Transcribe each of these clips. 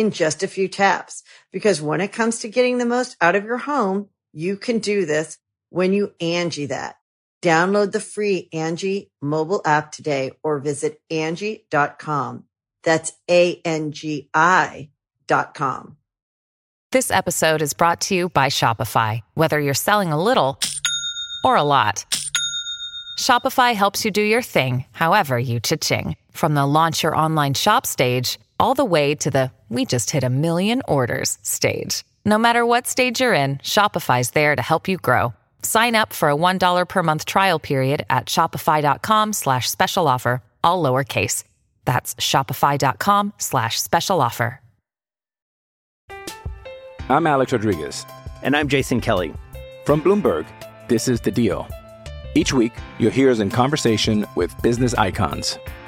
in just a few taps. Because when it comes to getting the most out of your home, you can do this when you Angie that. Download the free Angie mobile app today or visit Angie.com. That's A-N-G-I dot com. This episode is brought to you by Shopify. Whether you're selling a little or a lot, Shopify helps you do your thing, however you cha-ching. From the launch your online shop stage, all the way to the we just hit a million orders stage. No matter what stage you're in, Shopify's there to help you grow. Sign up for a $1 per month trial period at shopify.com slash special offer, all lowercase. That's shopify.com slash special offer. I'm Alex Rodriguez. And I'm Jason Kelly. From Bloomberg, this is The Deal. Each week, you'll hear us in conversation with business icons.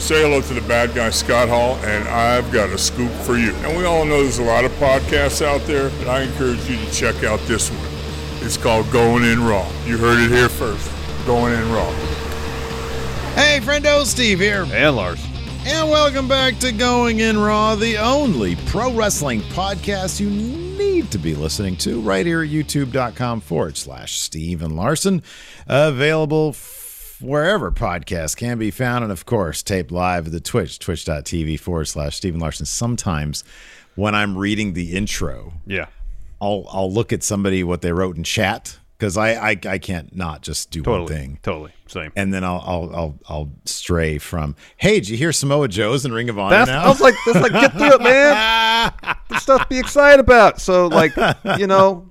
say hello to the bad guy Scott Hall, and I've got a scoop for you. And we all know there's a lot of podcasts out there, but I encourage you to check out this one. It's called Going In Raw. You heard it here first. Going In Raw. Hey, friendo, Steve here. And Lars. And welcome back to Going In Raw, the only pro wrestling podcast you need to be listening to right here at youtube.com forward slash Steven Larson. Available f- wherever podcasts can be found. And of course, taped live at the Twitch, twitch.tv forward slash Stephen Larson. Sometimes when I'm reading the intro, Yeah. I'll I'll look at somebody what they wrote in chat because I, I I can't not just do Totally. one thing. Totally. Same. And then I'll I'll I'll I'll stray from. Hey, did you hear Samoa Joe's in Ring of Honor That's, now? I was like, that's like, get through it, man. There's stuff to be excited about. So, like, you know,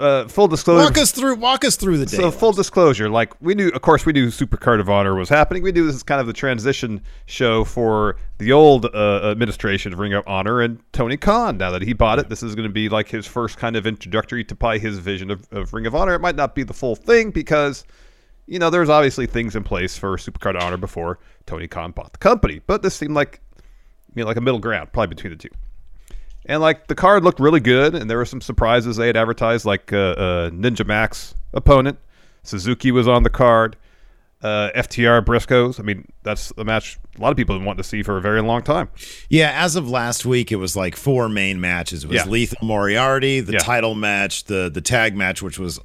uh, full disclosure. walk us through walk us through the day. So full disclosure, like we knew, of course, we knew Supercard of Honor was happening. We knew this is kind of the transition show for the old uh, administration of Ring of Honor and Tony Khan. Now that he bought it, this is going to be like his first kind of introductory to probably his vision of, of Ring of Honor. It might not be the full thing because, you know, there's obviously things in place for Supercard of Honor before Tony Khan bought the company. But this seemed like, you know, like a middle ground, probably between the two. And like the card looked really good, and there were some surprises they had advertised, like uh, uh, Ninja Mack's opponent, Suzuki was on the card, uh, FTR Briscoes. I mean, that's a match a lot of people have been wanting to see for a very long time. yeah, as of last week, it was like four main matches. It was Yeah. Lethal Moriarty, the Yeah. title match, the the tag match, which was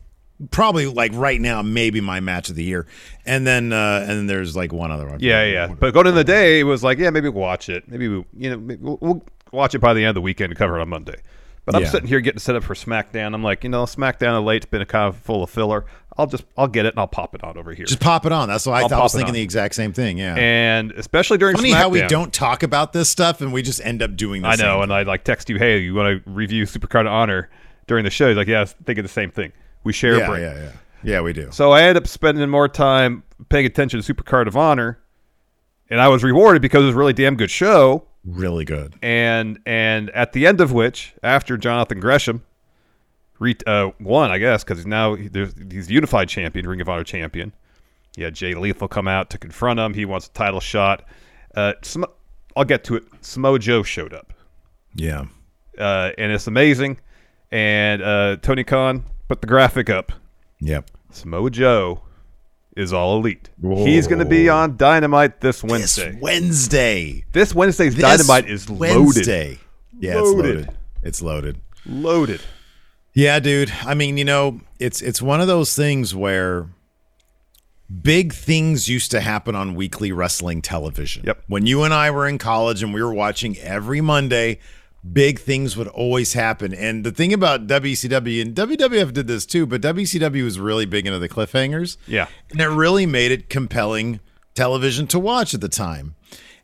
probably like right now maybe my match of the year, and then uh and then there's like one other one. Yeah, yeah. But going in the day, it was like, yeah, maybe we'll watch it. Maybe we, you know, maybe we'll, we'll watch it by the end of the weekend and cover it on Monday. But I'm Yeah. sitting here getting set up for SmackDown. I'm like, you know, SmackDown of late's been a kind of full of filler. I'll just, I'll get it and I'll pop it on over here. Just pop it on. That's what I. I was thinking on. the exact same thing. Yeah. and especially during Funny SmackDown. how we don't talk about this stuff and we just end up doing the I know, and I like text you, hey, you want to review Supercard of Honor during the show? He's like, yeah, I was thinking the same thing. We share a yeah, brain. yeah, yeah. Yeah, we do. So I ended up spending more time paying attention to Supercard of Honor, and I was rewarded because it was a really damn good show. Really good. And and at the end of which, after Jonathan Gresham re- uh, won, I guess, because he's now he's unified champion, Ring of Honor champion. Yeah, Jay Lethal come out to confront him. He wants a title shot. Uh, Sam- I'll get to it. Samoa Joe showed up Yeah. uh, and it's amazing. And uh, Tony Khan put the graphic up. Yep. Samoa Joe is all elite. He's going to be on Dynamite this Wednesday. This Wednesday. This Wednesday's This Dynamite is loaded. Wednesday. Yeah, it's Loaded. loaded. It's loaded. Loaded. Yeah, dude. I mean, you know, it's it's one of those things where big things used to happen on weekly wrestling television. Yep. When you and I were in college and we were watching every Monday, big things would always happen. And the thing about WCW and WWF did this too, but WCW was really big into the cliffhangers. Yeah. And it really made it compelling television to watch at the time.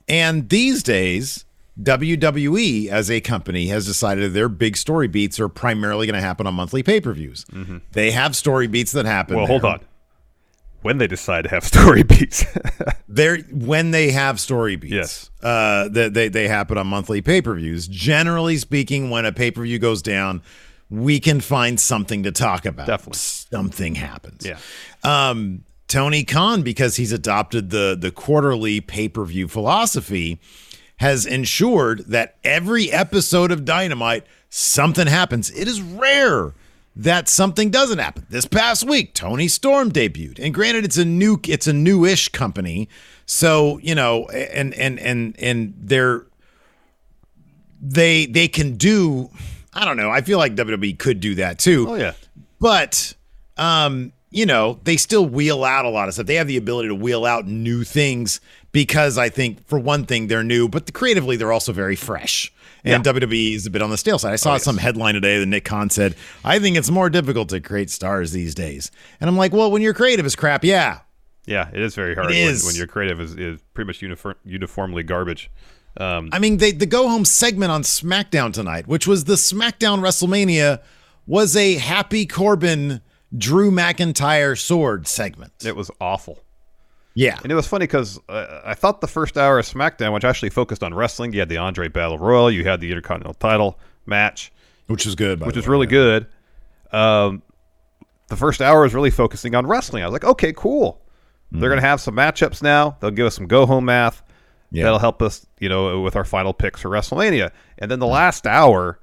And these days, WWE as a company has decided their big story beats are primarily going to happen on monthly pay per views. They have story beats that happen. Mm-hmm. Well, hold on. When they decide to have story beats. They're when they have story beats. Yes. Uh, that they, they happen on monthly pay per views. Generally speaking, when a pay per view goes down, we can find something to talk about. Definitely. Something happens. yeah. um, Tony Khan, because he's adopted the the quarterly pay per view philosophy, has ensured that every episode of Dynamite something happens. It is rare that something doesn't happen. This past week, Toni Storm debuted, and granted, it's a new it's a newish company, so you know, and and and and they're they they can do. I don't know. I feel like WWE could do that too Oh, yeah. but um you know they still wheel out a lot of stuff they have the ability to wheel out new things because i think for one thing they're new but the, creatively they're also very fresh and wwe is a bit on the stale side i saw some headline today that nick Khan said i think it's more difficult to create stars these days and i'm like well when you're creative is crap yeah Yeah, it is very hard It when, is. when your creative is, is pretty much uniform, uniformly garbage. Um, I mean, they, the go home segment on SmackDown tonight, which was the SmackDown WrestleMania, was a Happy Corbin Drew McIntyre sword segment. it was awful. Yeah. And it was funny because uh, I thought the first hour of SmackDown, which actually focused on wrestling, you had the Andre Battle Royal, you had the Intercontinental title match, Which was good, by which was way, really yeah. good. Um, the first hour was really focusing on wrestling. I was like, okay, cool. They're going to have some matchups now. They'll give us some go home math. Mm-hmm. Yeah. That'll help us, you know, with our final picks for WrestleMania. And then the last hour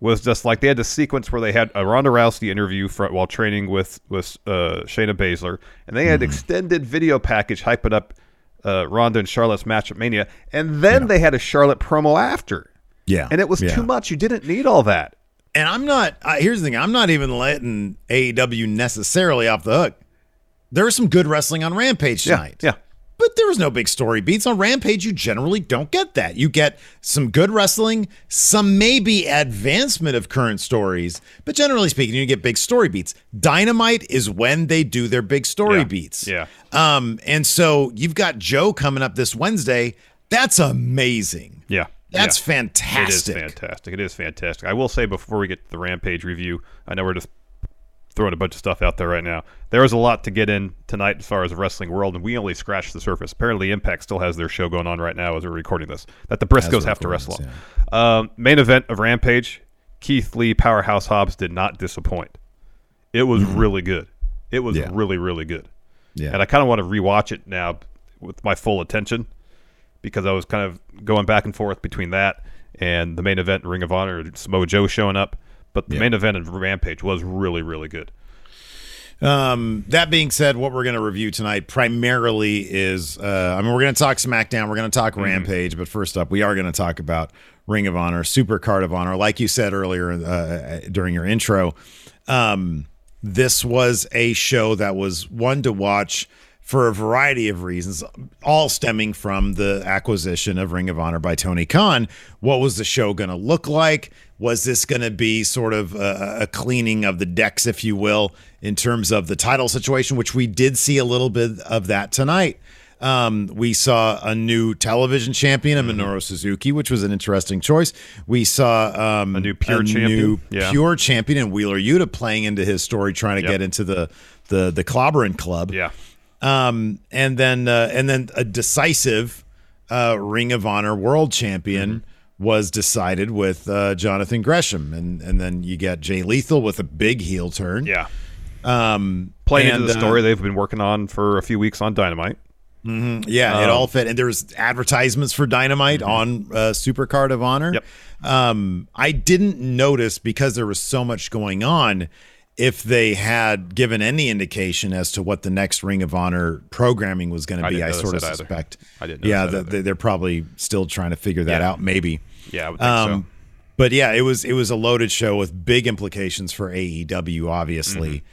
was just like they had the sequence where they had a Ronda Rousey interview for, while training with with uh, Shayna Baszler, and they Mm-hmm. had extended video package hyping up uh, Ronda and Charlotte's match at Mania, and then they had a Charlotte promo after, Yeah. and it was Yeah. too much. You didn't need all that. And I'm not, uh, here's the thing I'm not even letting AEW necessarily off the hook. There was some good wrestling on Rampage tonight. yeah. But there was no big story beats. On Rampage, you generally don't get that. You get some good wrestling, some maybe advancement of current stories, but generally speaking, you get big story beats. Dynamite is when they do their big story Yeah. beats. Yeah. Um, and so you've got Joe coming up this Wednesday. That's amazing. Yeah. That's yeah. fantastic. It is fantastic. It is fantastic. I will say before we get to the Rampage review, I know we're just throwing a bunch of stuff out there right now. There is a lot to get in tonight as far as the wrestling world, and we only scratched the surface. Apparently, Impact still has their show going on right now as we're recording this. That the Briscoes have to wrestle. this, on. Um, main event of Rampage: Keith Lee, Powerhouse Hobbs did not disappoint. It was really good. It was Mm-hmm. Yeah. really, really good. Yeah. And I kind of want to rewatch it now with my full attention because I was kind of going back and forth between that and the main event Ring of Honor, Samoa Joe showing up. But the Yeah. main event in Rampage was really, really good. Um, that being said, what we're going to review tonight primarily is, uh, I mean, we're going to talk SmackDown, we're going to talk Rampage, but first up, we are going to talk about Ring of Honor, Super Card of Honor. Like you said earlier uh, during your intro, um, this was a show that was one to watch for a variety of reasons, all stemming from the acquisition of Ring of Honor by Tony Khan. What was the show going to look like? Was this going to be sort of a, a cleaning of the decks, if you will, in terms of the title situation, which we did see a little bit of that tonight? Um, we saw a new television champion, a Minoru Suzuki, which was an interesting choice. We saw um, A new pure champion. new Yeah. pure champion, and Wheeler Yuta playing into his story, trying to Yep. get into the the the clobbering club Yeah. um, and then uh, and then a decisive uh, Ring of Honor World Champion was decided with uh, Jonathan Gresham, and and then you get Jay Lethal with a big heel turn. Yeah. Um, Playing and, into the uh, story they've been working on for a few weeks on Dynamite. yeah, it all fit, and there was advertisements for Dynamite on uh, Super Card of Honor. Yep. Um, I didn't notice because there was so much going on. if they had given any indication as to what the next Ring of Honor programming was going to be, I sort of that either. suspect. I didn't Yeah, notice that that they- they're probably still trying to figure that Yeah. out. Maybe. Yeah, I would think Um, so. but yeah, it was it was a loaded show with big implications for AEW, obviously. Mm-hmm.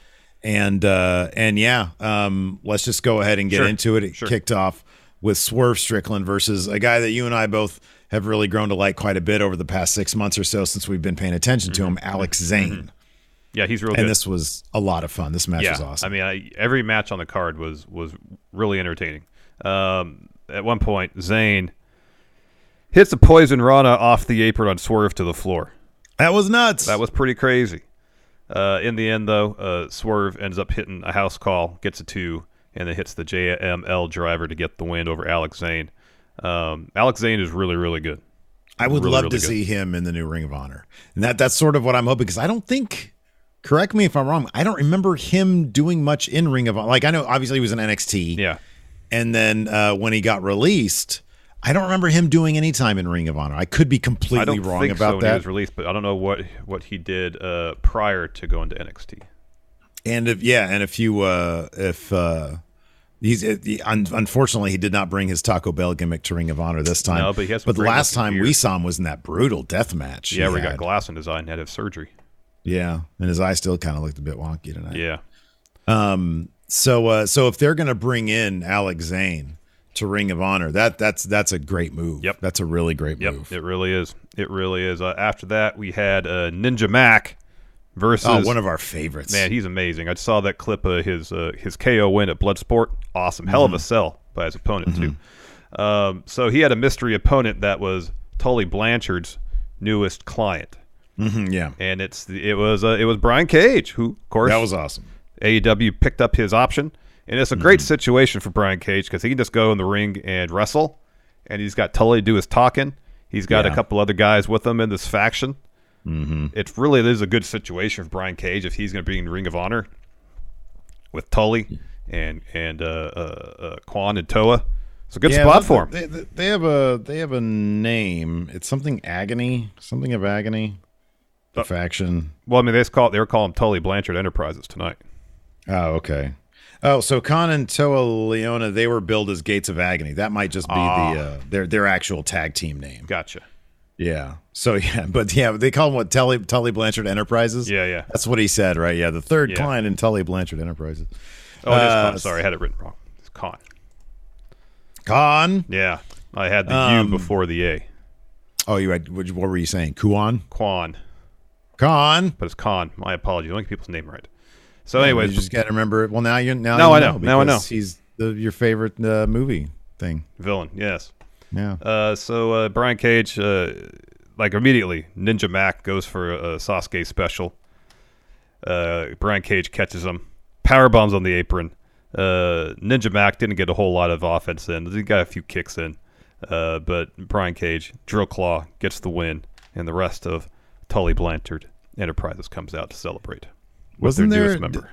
And uh and yeah, um let's just go ahead and get Sure. into it. It Sure. kicked off with Swerve Strickland versus a guy that you and I both have really grown to like quite a bit over the past six months or so since we've been paying attention to him, Alex Zayne. Yeah, he's real And good. this was a lot of fun. This match yeah, was awesome. I mean, I, every match on the card was was really entertaining. Um, at one point, Zayne hits a poison Rana off the apron on Swerve to the floor. that was nuts. That was pretty crazy. Uh, in the end, though, uh, Swerve ends up hitting a house call, gets a two, and then hits the JML driver to get the win over Alex Zayne. Um, Alex Zayne is really, really good. I would really, love really to good. see him in the new Ring of Honor. And that that's sort of what I'm hoping because I don't think correct me if I'm wrong. I don't remember him doing much in Ring of Honor. Like I know obviously he was in NXT. Yeah. And then uh, when he got released, I don't remember him doing any time in Ring of Honor. I could be I completely don't wrong think so about when he that. was released, but I don't know what what he did uh, prior to going to NXT. And if yeah, and if you uh if uh he's uh, he- un- unfortunately he did not bring his Taco Bell gimmick to Ring of Honor this time. No, but he has But the last time we saw him was in that brutal death match. Yeah, we got glass in his eye and had to have surgery. Yeah, and his eye still kind of looked a bit wonky tonight. Yeah. Um. So, uh, so if they're going to bring in Alex Zayne to Ring of Honor, that that's that's a great move. Yep. That's a really great Yep, move. it really is. It really is. Uh, after that, we had uh, Ninja Mack versus Oh, one of our favorites. Man, he's amazing. I saw that clip of his uh, his KO win at Bloodsport. Awesome, hell of Mm-hmm. a sell by his opponent too. Um, so he had a mystery opponent that was Tully Blanchard's newest client, Mhm, yeah, and it's the, it was uh, it was Brian Cage, who of course that was awesome. AEW picked up his option, and it's a Mm-hmm. great situation for Brian Cage because he can just go in the ring and wrestle, and he's got Tully to do his talking. He's got a couple other guys with him in this faction. Mm-hmm. It really is a good situation for Brian Cage if he's going to be in Ring of Honor with Tully and and uh, uh, uh, Quan and Toa. It's a good Yeah, spot for him. They, they- they have a they have a name. It's something agony, something of agony. The faction. well, I mean, they call they were calling Tully Blanchard Enterprises tonight. Oh, okay. Oh, so Khan and Toa Liona, they were billed as Gates of Agony. That might just be Ah. the uh, their their actual tag team name. Gotcha. Yeah. So yeah, but yeah, they call them what Tully Tully Blanchard Enterprises. Yeah, yeah. That's what he said, right? Yeah, the third Yeah. client in Tully Blanchard Enterprises. Oh, it is Uh, Con. Sorry, I had it written wrong. It's Con. Khan. Yeah, I had the Um, U before the A. Oh, you had what, were you saying? Kuan. Quan. Khan. but it's Khan. My apologies. Don't get people's name right. So, anyways, you just got to remember it. Well, now you now Now you I know. Now I know. He's the, your favorite uh, movie thing. villain. Yes. Yeah. Uh, so uh, Brian Cage, uh, like immediately, Ninja Mack goes for a, a Sasuke special. Uh, Brian Cage catches him, power bombs on the apron. Uh, Ninja Mack didn't get a whole lot of offense in. He got a few kicks in, uh, but Brian Cage, drill claw, gets the win, and the rest of Tully Blanchard Enterprises comes out to celebrate. Wasn't their there? member.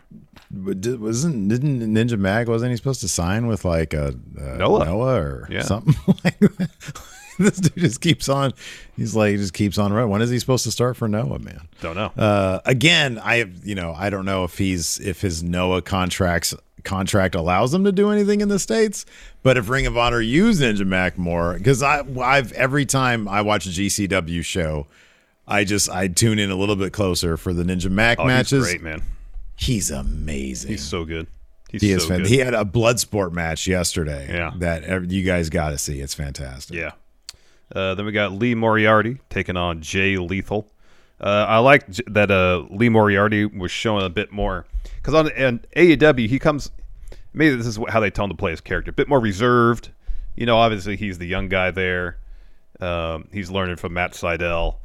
Did- wasn't didn't Ninja Mack wasn't he supposed to sign with like a, a Noah. Noah or Yeah. something like that? this dude just keeps on. He's like he just keeps on running. When is he supposed to start for Noah, man? Don't know. Uh, again, I you know I don't know if he's if his Noah contracts contract allows him to do anything in the states, but if Ring of Honor use Ninja Mack more, because I I've every time I watch a GCW show, I just I tune in a little bit closer for the Ninja Mack Oh, matches. he's great, man. He's amazing. He's so good. He's he so is. Good. he had a blood sport match yesterday. Yeah. that you guys got to see. It's fantastic. Yeah. Uh, then we got Lee Moriarty taking on Jay Lethal. Uh, I like that uh, Lee Moriarty was showing a bit more because on and AEW he comes. Maybe this is how they tell him to play his character, a bit more reserved. You know, obviously he's the young guy there. Um, he's learning from Matt Sydal.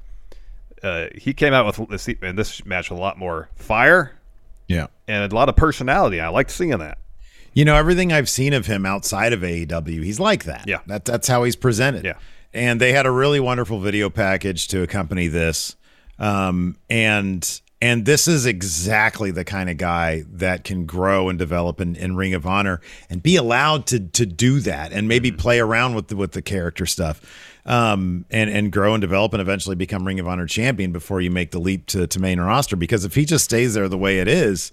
Uh, he came out with this in this match with a lot more fire yeah. and a lot of personality. I liked seeing that. You know, everything I've seen of him outside of AEW, he's like that. Yeah. That, that's how he's presented. Yeah. And they had a really wonderful video package to accompany this. Um, and And this is exactly the kind of guy that can grow and develop in, in Ring of Honor and be allowed to to do that and maybe play around with the, with the character stuff, um, and and grow and develop and eventually become Ring of Honor champion before you make the leap to to main roster. Because if he just stays there the way it is,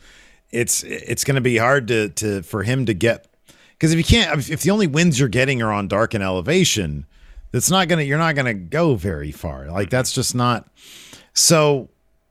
it's it's going to be hard to to for him to get. Because if you can't, if the only wins you're getting are on Dark and Elevation, that's not gonna you're not gonna go very far. Like that's just not. So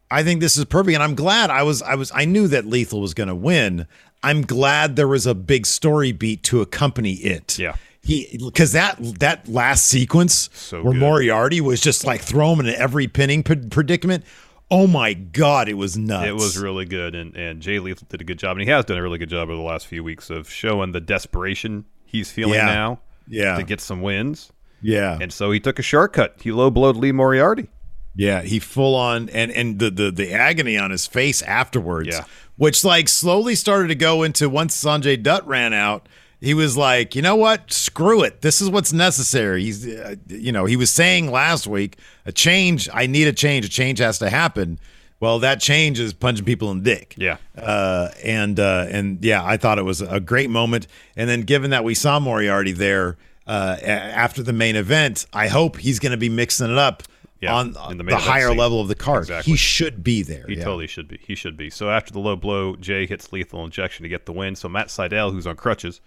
I think this is perfect, and I'm glad I was I was I knew that Lethal was going to win. I'm glad there was a big story beat to accompany it. Yeah. He because that that last sequence So where good. Moriarty was just like throw him in every pinning p- predicament. Oh my god, it was nuts. It was really good, and and Jay Lethal did a good job, and he has done a really good job over the last few weeks of showing the desperation he's feeling Yeah. now Yeah. to get some wins. yeah. And so he took a shortcut. He low blowed Lee Moriarty. Yeah, he full on and and the the the agony on his face afterwards, Yeah. which like slowly started to go into once Sanjay Dutt ran out. He was like, you know what? Screw it. This is what's necessary. He's, uh, you know, he was saying last week, a change. I need a change. A change has to happen. Well, that change is punching people in the dick. Yeah. Uh, and uh, and yeah, I thought it was a great moment. And then given that we saw Moriarty there uh, after the main event, I hope he's going to be mixing it up Yeah, on the, the higher scene. level of the card. Exactly. He should be there. He yeah. totally should be. He should be. So after the low blow, Jay hits lethal injection to get the win. So Matt Sydal, who's on crutches,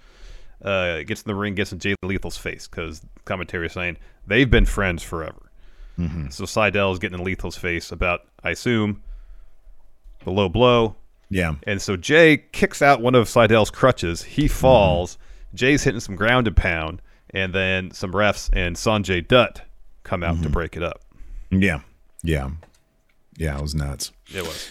uh, gets in the ring, gets in Jay Lethal's face because commentary is saying they've been friends forever. Mm-hmm. So Sydal is getting in Lethal's face about, I assume, the low blow. Yeah. And so Jay kicks out one of Sydal's crutches. He Mm-hmm. falls. Jay's hitting some ground and pound, and then some refs and Sanjay Dutt come out Mm-hmm. to break it up. Yeah. Yeah. Yeah. It was nuts. It was.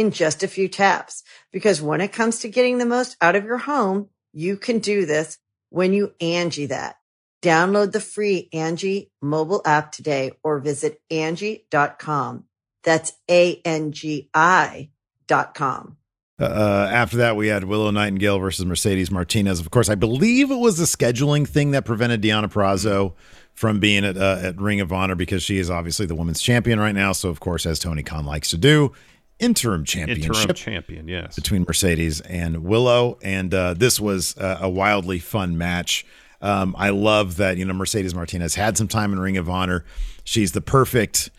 in just a few taps. Because when it comes to getting the most out of your home, you can do this when you Angie that. Download the free Angie mobile app today or visit Angie.com. That's A-N-G-I dot com. Uh, after that, we had Willow Nightingale versus Mercedes Martinez. Of course, I believe it was a scheduling thing that prevented Deonna Purrazzo from being at, uh, at Ring of Honor because she is obviously the women's champion right now. So, of course, as Tony Khan likes to do, interim championship Interim champion, yes. between Mercedes and Willow. And uh, this was uh, a wildly fun match. Um, I love that, you know, Mercedes Martinez had some time in Ring of Honor. She's the perfect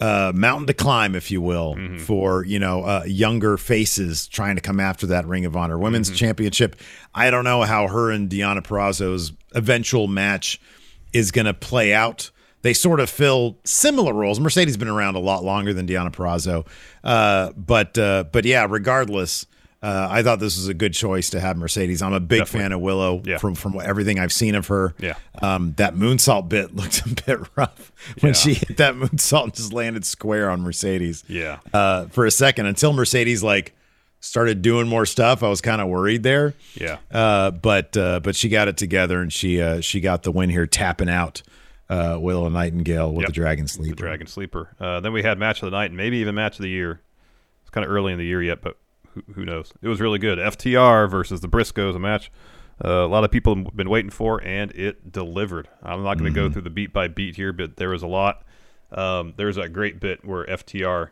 uh, mountain to climb, if you will, for, you know, uh, younger faces trying to come after that Ring of Honor Women's Championship. I don't know how her and Deonna Purrazzo's eventual match is going to play out. They sort of fill similar roles. Mercedes been around a lot longer than Deonna Purrazzo, uh, but uh, but yeah, regardless, uh, I thought this was a good choice to have Mercedes. I'm a big Definitely. fan of Willow Yeah. from from everything I've seen of her. Yeah. um, that moonsault bit looked a bit rough when Yeah. she hit that moonsault and just landed square on Mercedes. Yeah. uh, for a second until Mercedes like started doing more stuff. I was kind of worried there. Yeah. Uh, but uh, but she got it together and she uh, she got the win here, tapping out uh, Willow Nightingale with Yep. the Dragon Sleeper. The. Dragon Sleeper. Uh, then we had match of the night and maybe even match of the year. It's kind of early in the year yet, but who, who knows? It was really good. FTR versus the Briscoes, a match uh, a lot of people have been waiting for, and it delivered. I'm not going to Mm-hmm. go through the beat by beat here, but there was a lot. Um, there's a great bit where FTR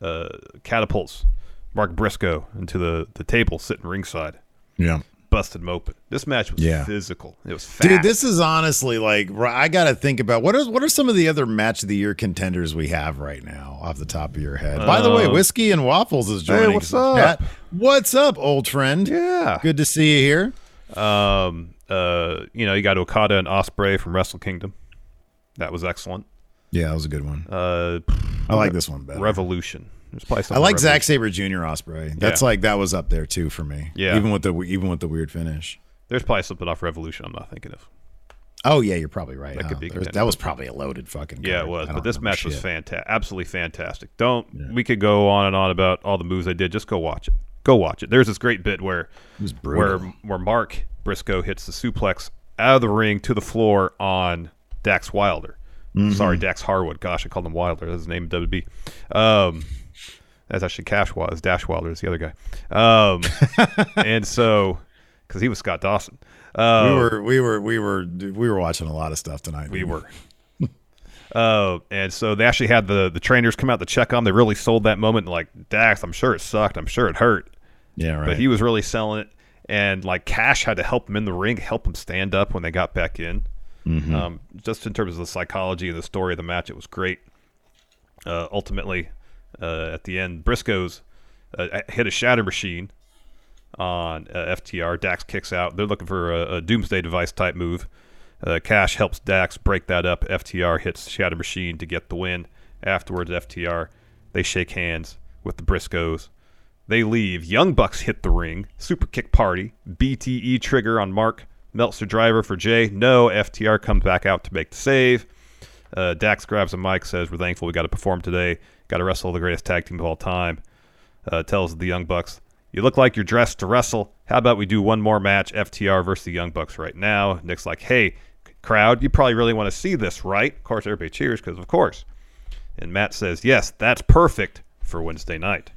uh, catapults Mark Briscoe into the, the table sitting ringside. Yeah. Busted him open. This match was Yeah. physical. It was fast. Dude, this is honestly like I got to think about what are what are some of the other match of the year contenders we have right now off the top of your head. By the way, Uh, whiskey and waffles is Hey, joining. what's us up? What's up, old friend? Yeah. good to see you here. Um, uh, you know, you got Okada and Ospreay from Wrestle Kingdom. That was excellent. Yeah, that was a good one. Uh, I like this one better. Revolution. There's probably I like. Zack Sabre Jr. Ospreay. That's Yeah. like that was up there too for me. Yeah. even with the even with the weird finish. There's probably something off Revolution I'm not thinking of. Oh yeah, you're probably right. That huh? could be There that was probably a loaded fucking. Yeah, it was. But this match was fantastic. Absolutely fantastic. Don't we could go on and on about all the moves they did. Just go watch it. Go watch it. There's this great bit where where where Mark Briscoe hits the suplex out of the ring to the floor on Dax Wilder. Mm-hmm. Sorry, Dax Harwood. Gosh, I called him Wilder. That's his name WB. Um, that's actually Cash was Dash Wilder is the other guy. Um, and so because he was Scott Dawson. Uh, we were we were we were we were watching a lot of stuff tonight. we were. Uh, and so they actually had the the trainers come out to check on. They really sold that moment. Like Dax, I'm sure it sucked. I'm sure it hurt. Yeah, right. But he was really selling it. And like Cash had to help him in the ring, help him stand up when they got back in. Mm-hmm. Um, just in terms of the psychology and the story of the match, it was great. Uh, ultimately, uh, at the end, Briscoes uh, hit a shatter machine on uh, FTR. Dax kicks out. They're looking for a, a doomsday device type move. Uh, Cash helps Dax break that up. FTR hits Shatter Machine to get the win. Afterwards, FTR they shake hands with the Briscoes. They leave. Young Bucks hit the ring. Super kick party. BTE trigger on Mark. Meltzer driver for Jay. No. FTR comes back out to make the save. Uh, Dax grabs a mic, says, "We're thankful we got to perform today. Got to wrestle the greatest tag team of all time." Uh, tells the Young Bucks, "You look like you're dressed to wrestle. How about we do one more match, FTR versus the Young Bucks right now?" Nick's like, "Hey, crowd, you probably really want to see this, right?" Of course, everybody cheers because, of course. And Matt says, "Yes, that's perfect for Wednesday night."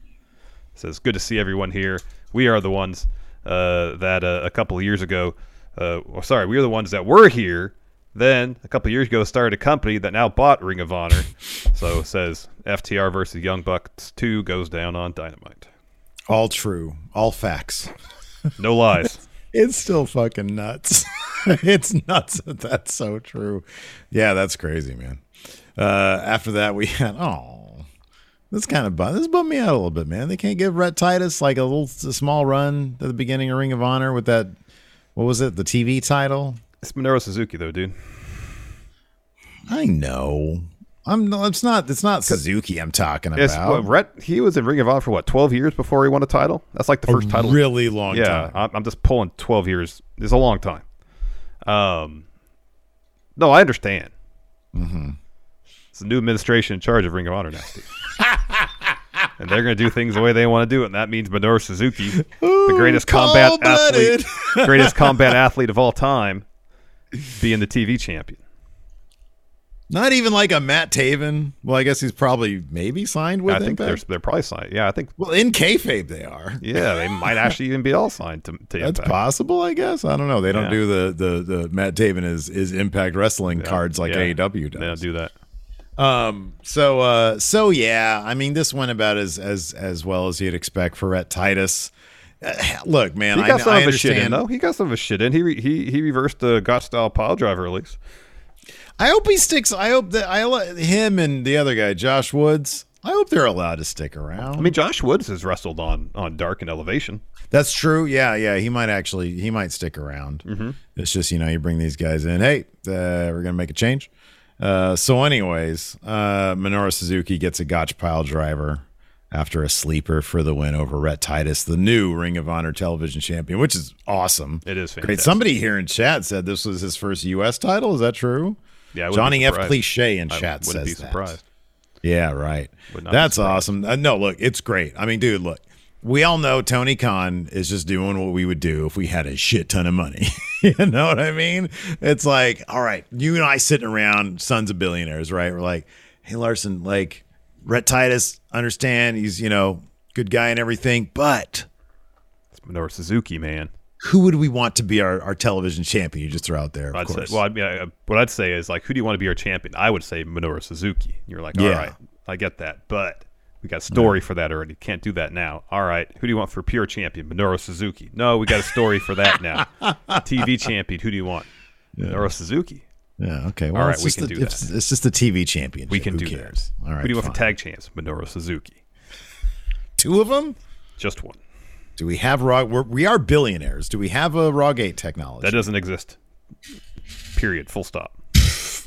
Says, "Good to see everyone here. We are the ones uh, that uh, a couple of years ago, uh, well, sorry, we are the ones that were here. Then a couple years ago, started a company that now bought Ring of Honor. so it says FTR versus Young Bucks two goes down on Dynamite. all true, all facts. No lies. It's still fucking nuts. it's nuts that that's so true. Yeah, that's crazy, man. Uh, after that, we had oh, this kind of bum. This bummed me out a little bit, man. They can't give Rhett Titus like a little a small run at the beginning of Ring of Honor with that. What was it? The TV title. It's Minoru Suzuki though, dude. I know. I'm. no, It's not. It's not Suzuki. I'm talking It's, about. what, Rhett, he was in Ring of Honor for what, 12 years before he won a title? That's like the first title. really long yeah, time. I'm, I'm just pulling 12 years. It's a long time. Um, no, I understand. Mm-hmm. It's the new administration in charge of Ring of Honor now, Steve. and they're going to do things the way they want to do it, and that means Minoru Suzuki, the greatest combat athlete, greatest combat athlete of all time, being the TV champion. Not even like a Matt Taven. Well, I guess he's probably maybe signed with I think they're they're probably signed. Yeah, I think. Well, in kayfabe, they are. Yeah, they might actually even be all signed to, to That's Impact. possible, I guess. I don't know. They don't Yeah. do the the the Matt Taven is is Impact Wrestling cards like Yeah. AEW does. They don't do that. Um. So uh. So yeah. I mean, this went about as as as well as you'd expect for Rhett Titus. Uh, look, man. He I, got some I of his shit in though. He got some of his shit in. He re- he he reversed the Gotch style pile driver release. I hope he sticks. I hope that I let him and the other guy, Josh Woods. I hope they're allowed to stick around. I mean, Josh Woods has wrestled on on Dark and Elevation. That's true. Yeah, yeah. He might actually he might stick around. Mm-hmm. It's just you know you bring these guys in. Hey, uh, we're gonna make a change. Uh, so, anyways, uh, Minoru Suzuki gets a Gotch pile driver after a sleeper for the win over Rhett Titus, the new Ring of Honor Television Champion, which is awesome. It is great. fantastic. Somebody here in chat said this was his first U.S. title. Is that true? Yeah, Johnny F. Cliche in chat wouldn't says be that. surprised. Yeah, right. Would not be That's awesome. Uh, no, look, it's great. I mean, dude, look, we all know Tony Khan is just doing what we would do if we had a shit ton of money. you know what I mean? It's like, all right, you and I sitting around, sons of billionaires, right? We're like, hey, Larson, like, Rhett Titus, understand he's, you know, good guy and everything, but It's Minoru Suzuki, man. who would we want to be our, our television champion? You just throw out there, of I'd say, course. well, I mean, what I'd say is like, who do you want to be our champion? I would say Minoru Suzuki. You're like, all Yeah. right, I get that, but We got a story for that already. Can't do that now. All right. Who do you want for pure champion? Minoru Suzuki. No, we got a story for that now. TV champion. Who do you want? Minoru Suzuki. Yeah. Okay. Well, All right, we can a, do that. it's just the TV championship. We can Who do cares? that. All right. Who do you want fine. for tag champs? Minoru Suzuki. Two of them. Just one. Do we have raw? We're, we are billionaires. Do we have a raw gate technology? That doesn't exist. Period. Full stop.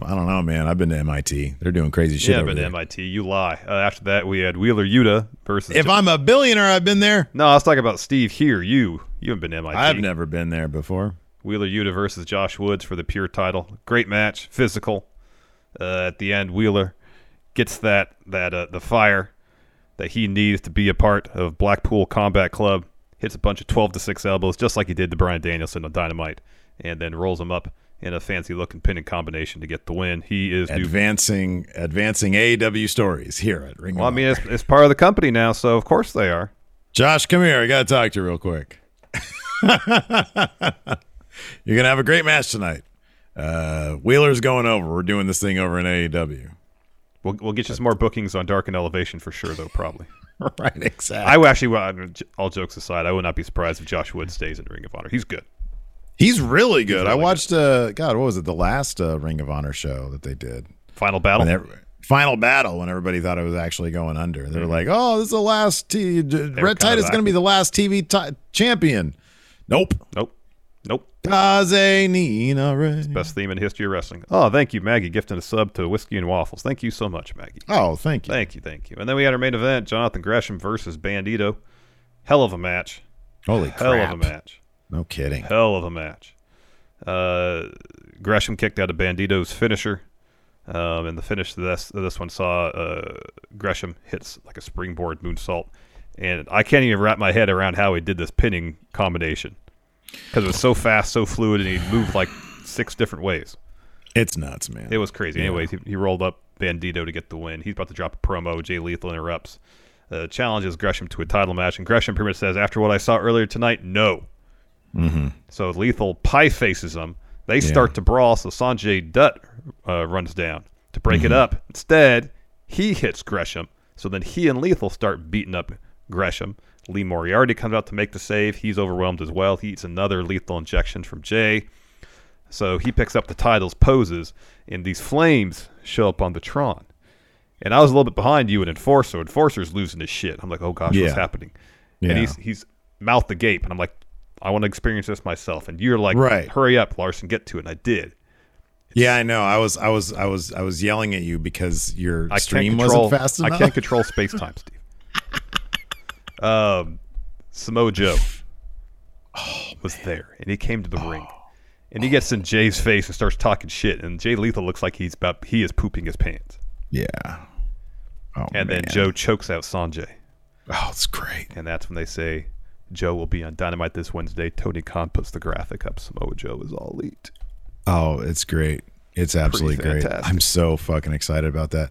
I don't know, man. I've been to MIT. They're doing crazy shit. yeah, over but there. MIT, you lie. Uh, after that, we had Wheeler Yuta versus. If I'm a billionaire, I've been there. no, I was talking about Steve here. You, you haven't been to MIT. I've never been there before. Wheeler Yuta versus Josh Woods for the pure title. Great match, physical. Uh, at the end, Wheeler gets that that uh, the fire that he needs to be a part of Blackpool Combat Club. Hits a bunch of twelve to six elbows, just like he did to Bryan Danielson on Dynamite, and then rolls him up in a fancy looking pinning combination to get the win. He is new. Advancing, advancing AEW stories here at Ring. Well, I mean, it's, it's part of the company now, so of course they are. Josh, come here. I got to talk to you real quick. You're gonna have a great match tonight. Uh, Wheeler's going over. We're doing this thing over in AEW. We'll, we'll get you some more bookings on Dark and Elevation for sure, though, probably. right, exactly. I actually, all jokes aside, I would not be surprised if Josh Wood stays in Ring of Honor. He's good. He's really good. I really watched. Uh, God, what was it? The last uh, Ring of Honor show that they did. Final battle. Final battle when everybody thought it was actually going under. They were like, "Oh, this is the last. T- Mm-hmm. Rhett Titus is going to be the last TV ti- champion." Nope. Nope. Kaze ni Nare. Best theme in history of wrestling. Oh, thank you, Maggie, gifting a sub to Whiskey and Waffles. Thank you so much, Maggie. Oh, thank you. Thank you, thank you. And then we had our main event, Jonathan Gresham versus Bandito. Hell of a match. Holy Hell crap! of a match. No kidding. Hell of a match. Uh, Gresham kicked out of Bandito's finisher. Um, and the finish of this, this one saw uh, Gresham hits like a springboard moonsault. And I can't even wrap my head around how he did this pinning combination because it was so fast, so fluid, and he moved like six different ways. It's nuts, man. It was crazy. Anyways, he, he rolled up Bandito to get the win. He's about to drop a promo. Jay Lethal interrupts. Uh, challenges Gresham to a title match, and Gresham pretty much says, after what I saw earlier tonight, no. Mm-hmm. So Lethal pie faces him. They start to brawl, so Sanjay Dutt uh, runs down to break it up. Instead, he hits Gresham. So then he and Lethal start beating up Gresham. Lee Moriarty comes out to make the save. He's overwhelmed as well. He eats another lethal injection from Jay. So he picks up the titles, poses, and these flames show up on the Tron. And I was a little bit behind you and Enforcer. Enforcer's losing his shit. I'm like, oh gosh, Yeah. what's happening? Yeah. And he's he's mouth agape, and I'm like, I want to experience this myself. And you're like, Right. hurry up, Larson, get to it. And I did. Yeah, I know. I was, I was, I was, I was yelling at you because your I stream control, wasn't fast enough. I can't control space time, Steve. um, Samoa Joe was there, and he came to the ring, and he gets in Jay's face and starts talking shit, and Jay Lethal looks like he's about he is pooping his pants, Yeah. Oh, and then. Joe chokes out Sanjay, Oh, it's great. and that's when they say Joe will be on Dynamite this Wednesday. Tony Khan puts the graphic up. Samoa Joe is all elite. Oh, it's great. It's absolutely great. I'm so fucking excited about that.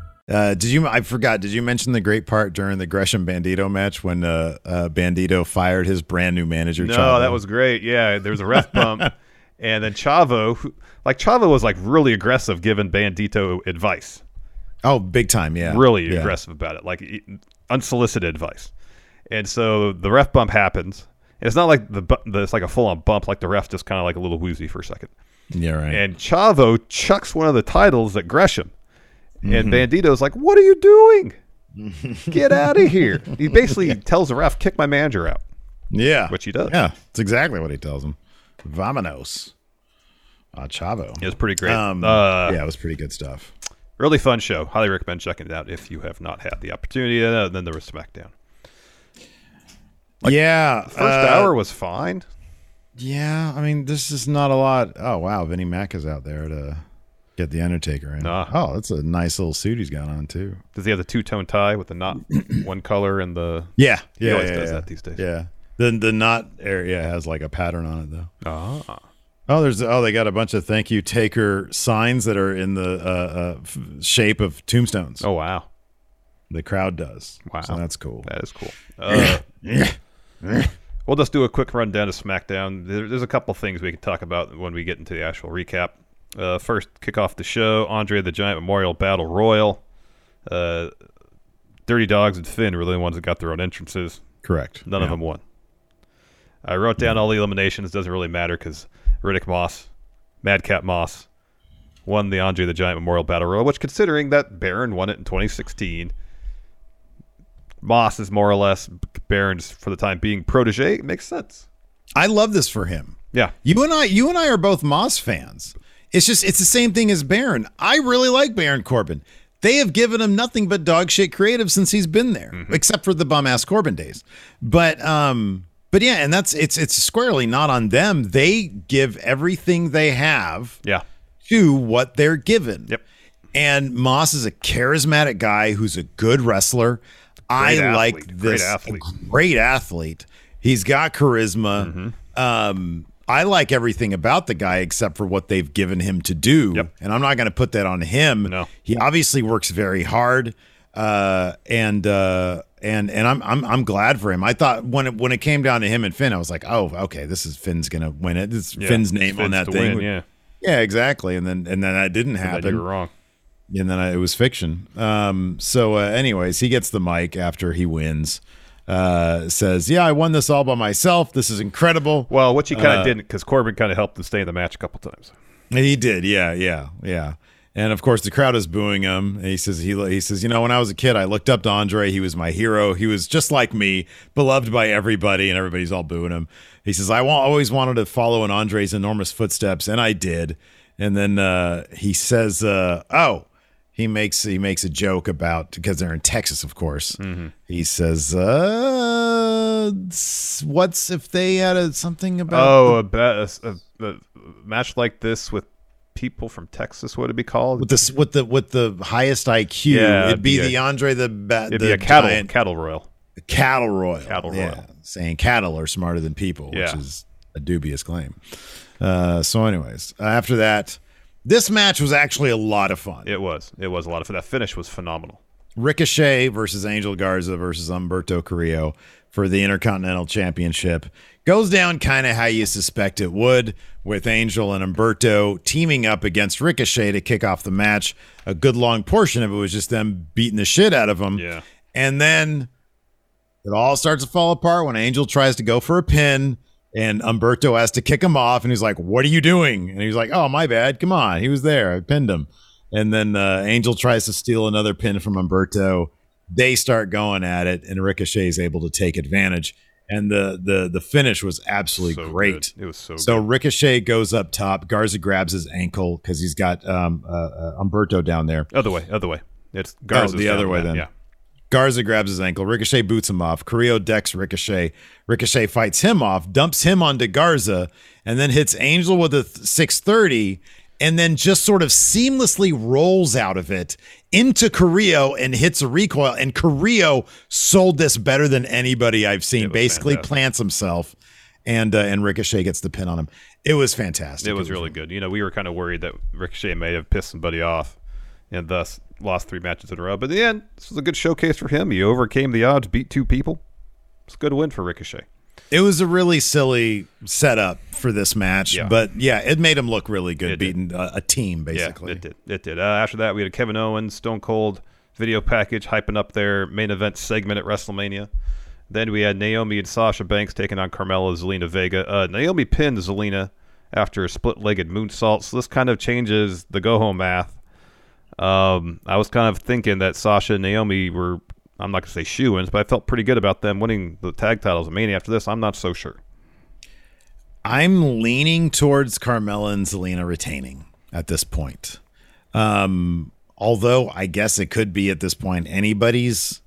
Uh, did you? I forgot. Did you mention the great part during the Gresham Bandito match when uh, uh, Bandito fired his brand new manager? No, Chavo? that was great. Yeah, there was a ref bump, and then Chavo, who, like Chavo, was like really aggressive giving Bandito advice. oh big time. Yeah, really Yeah. aggressive about it, like unsolicited advice. And so the ref bump happens. And it's not like the, the it's like a full on bump, like the ref just kind of like a little woozy for a second. Yeah, right. And Chavo chucks one of the titles at Gresham, Mm-hmm. and Bandito's like, "What are you doing?" Get out of here. He basically tells the ref, kick my manager out. Yeah. Which he does. Yeah, it's exactly what he tells him. Vamonos. Uh, Chavo. It was pretty great. Um, Uh, yeah, it was pretty good stuff. Really fun show. Highly recommend checking it out if you have not had the opportunity. Uh, then there was SmackDown. yeah. First uh, hour was fine. Yeah, I mean, this is not a lot. Oh, wow. Vinnie Mac is out there to get the Undertaker in. Ah. Oh, that's a nice little suit he's got on, too. Does he have the two tone tie with the knot, one color and the Yeah. He Yeah. always yeah, does yeah. that these days. Yeah. The, the knot area has like a pattern on it, though. Ah. Oh, there's oh they got a bunch of thank you taker signs that are in the uh, uh, f- shape of tombstones. Oh wow, the crowd does. Wow, so that's cool. That is cool. Uh, we'll just do a quick rundown of SmackDown. There's a couple things we can talk about when we get into the actual recap. Uh, first, kick off the show: Andre the Giant Memorial Battle Royal. Uh, Dirty Dogs and Finn were the ones that got their own entrances. Correct. None of them won. I wrote down all the eliminations. Doesn't really matter because Riddick Moss, Madcap Moss, won the Andre the Giant Memorial Battle Royal. Which, considering that Baron won it in 2016, Moss is more or less Baron's for the time being protege. It makes sense. I love this for him. Yeah. You and I, you and I are both Moss fans. It's just it's the same thing as Baron. I really like Baron Corbin. They have given him nothing but dog shit creative since he's been there, Mm-hmm. except for the bum ass Corbin days. But um, but yeah, and that's it's it's squarely not on them. They give everything they have Yeah. to what they're given. Yep. And Moss is a charismatic guy who's a good wrestler. I Great like athlete. Great this athlete. great athlete. He's got charisma. Mm-hmm. Um, I like everything about the guy except for what they've given him to do. And I'm not going to put that on him. No. He obviously works very hard. Uh, and uh, and and I'm I'm I'm glad for him. I thought when it when it came down to him and Finn, I was like, oh, okay, this is Finn's gonna win it. This Yeah, Finn's it's name on that thing. win, yeah. Yeah, exactly. And then and then that didn't happen. you were wrong. And then I, it was fiction. Um, so, uh, anyways, he gets the mic after he wins. Uh, says, "Yeah, I won this all by myself. This is incredible." Well, which he kind of Uh, didn't because Corbin kind of helped him stay in the match a couple times. He did, yeah, yeah, yeah. And of course, the crowd is booing him. And he says, he, he says, you know, when I was a kid, I looked up to Andre. He was my hero. He was just like me, beloved by everybody, and everybody's all booing him. He says, I wa- always wanted to follow in Andre's enormous footsteps, and I did. And then uh, he says, uh, oh, he makes he makes a joke about because they're in Texas, of course. He says, uh, "What's if they had a, something about?" Oh, the- a, a, a, match like this with people from Texas, what would it be called? with the with the with the highest IQ. Yeah, it'd be the Andre the ba- It'd the be a cattle giant cattle royal. cattle royal. Cattle Yeah, royal. saying cattle are smarter than people, Yeah. which is a dubious claim. Uh, so, anyways, after that, this match was actually a lot of fun. It was. It was a lot of fun. That finish was phenomenal. Ricochet versus Angel Garza versus Humberto Carrillo for the Intercontinental Championship. Goes down kind of how you suspect it would, with Angel and Humberto teaming up against Ricochet to kick off the match. A good long portion of it was just them beating the shit out of him. Yeah. And then it all starts to fall apart when Angel tries to go for a pin and Humberto has to kick him off. And he's like, What are you doing? And he's like, Oh, my bad. Come on. He was there. I pinned him. And then uh, Angel tries to steal another pin from Humberto. They start going at it, and Ricochet is able to take advantage. And the the the finish was absolutely So great. good. It was so So good. Ricochet goes up top. Garza grabs his ankle because he's got um, uh, uh, Humberto down there. Other way. Other way. It's Oh, the other way that, then. Yeah. Garza grabs his ankle. Ricochet boots him off. Carrillo decks Ricochet. Ricochet fights him off, dumps him onto Garza, and then hits Angel with a 630, and then just sort of seamlessly rolls out of it into Carrillo and hits a recoil. And Carrillo sold this better than anybody I've seen. Basically, fantastic. plants himself, and uh, and Ricochet gets the pin on him. It was fantastic. It was really good. You know, we were kind of worried that Ricochet may have pissed somebody off and thus lost three matches in a row. But in the end, this was a good showcase for him. He overcame the odds, beat two people. It's a good win for Ricochet. It was a really silly setup for this match, Yeah. but yeah, it made him look really good, It beating a, a team basically. Yeah, it did. It did. Uh, after that, we had a Kevin Owens, Stone Cold video package hyping up their main event segment at WrestleMania. Then we had Naomi and Sasha Banks taking on Carmella, Zelina Vega. Uh, Naomi pinned Zelina after a split-legged moonsault, so this kind of changes the go-home math. Um, I was kind of thinking that Sasha and Naomi were I'm not gonna say shoe ins, but I felt pretty good about them winning the tag titles of Mania. After this, I'm not so sure. I'm leaning towards Carmella and Zelina retaining at this point. Um, although I guess it could be at this point anybody's.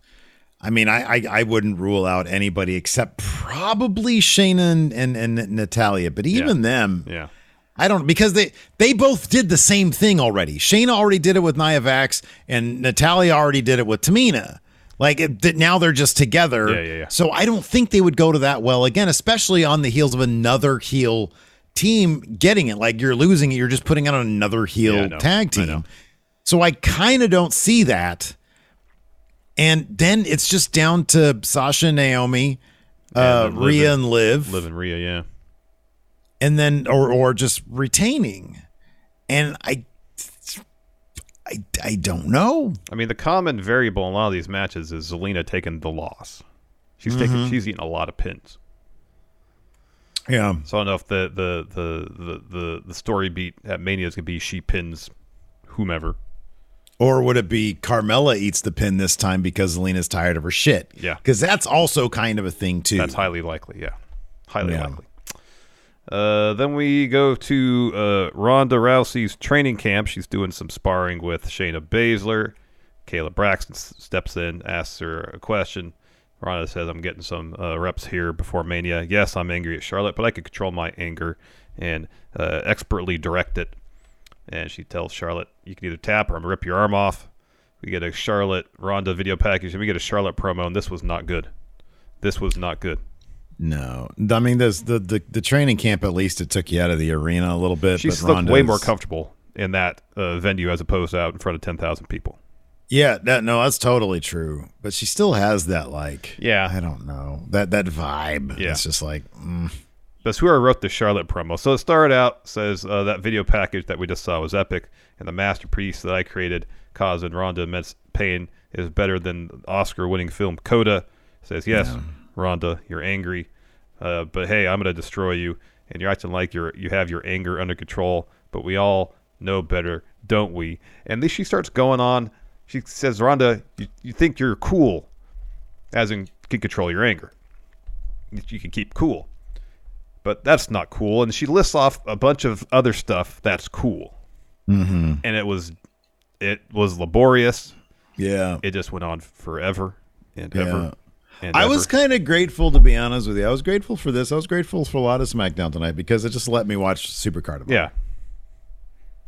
I mean, I I, I wouldn't rule out anybody except probably Shayna and, and, and Natalya, but even them, Yeah. I don't because they they both did the same thing already. Shayna already did it with Nia Jax, and Natalya already did it with Tamina. Like it, now they're just together. Yeah, yeah, yeah. So I don't think they would go to that well again, especially on the heels of another heel team getting it. Like you're losing it, you're just putting on another heel Yeah, I tag I team. So I kind of don't see that. And then it's just down to Sasha and Naomi, uh, And Rhea and Liv Liv and Rhea, yeah. And then or or just retaining and i i i don't know I mean, the common variable in a lot of these matches is Zelina taking the loss. She's taking, Mhm. she's eating a lot of pins. yeah So I don't know if the the the the the, the story beat at Mania is gonna be she pins whomever. or would it be carmella eats the pin this time because Zelina's tired of her shit Yeah. because that's also kind of a thing too That's highly likely. Yeah, highly Yeah. likely. Uh, then we go to uh, Ronda Rousey's training camp. She's doing some sparring with Shayna Baszler. Kayla Braxton steps in, asks her a question. Ronda says, "I'm getting some uh, reps here before Mania. Yes, I'm angry at Charlotte, but I can control my anger and uh, expertly direct it." And she tells Charlotte, "You can either tap or I'm rip your arm off." We get a Charlotte Ronda video package, and we get a Charlotte promo, and this was not good. This was not good. No i mean there's the, the the training camp at least it took you out of the arena a little bit She's but looked way more comfortable in that uh, venue as opposed to out in front of 10,000 people. yeah that no that's totally true but she still has that like Yeah. i don't know that that vibe Yeah. it's just like mm. That's who I wrote the Charlotte promo. So it started out, says uh, that video package that we just saw was epic, and the masterpiece that I created, causing Ronda immense pain, is better than Oscar winning film Coda. Says, yes, Ronda, you're angry, uh, but hey, I'm going to destroy you, and you're acting like you're, you have your anger under control, but we all know better, don't we? And then she starts going on. She says, Ronda, you, you think you're cool, as in can control your anger. You- You can keep cool but that's not cool. And she lists off a bunch of other stuff that's cool, mm-hmm. and it was it was laborious. yeah It just went on forever and Yeah. ever. And I ever. was kind of grateful to be honest with you. I was grateful for this. I was grateful for a lot of SmackDown tonight because it just let me watch Supercard. yeah,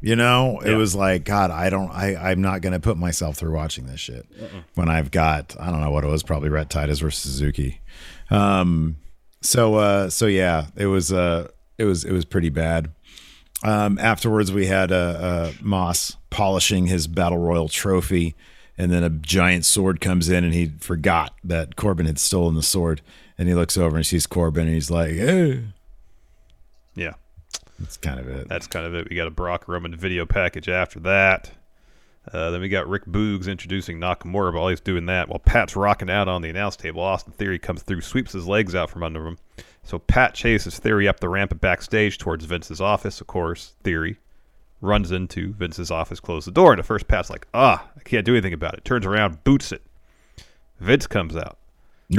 You know, it Yeah. was like God. I don't. I I'm not going to put myself through watching this shit when I've got I don't know what it was. Probably Rhett Titus versus Suzuki. Um. So uh. So yeah. It was uh. It was it was pretty bad. Um. Afterwards, we had uh, uh Moss polishing his battle royal trophy, and then a giant sword comes in, and he forgot that Corbin had stolen the sword, and he looks over and sees Corbin, and he's like, "Hey." yeah. That's kind of it. That's kind of it. We got a Brock Roman video package after that. Uh, then we got Rick Boogs introducing Nakamura while he's doing that. While Pat's rocking out on the announce table, Austin Theory comes through, sweeps his legs out from under him. So Pat chases Theory up the ramp and backstage towards Vince's office. Of course, Theory runs into Vince's office, closes the door, and at first Pat's like, ah, I can't do anything about it. Turns around, boots it. Vince comes out. He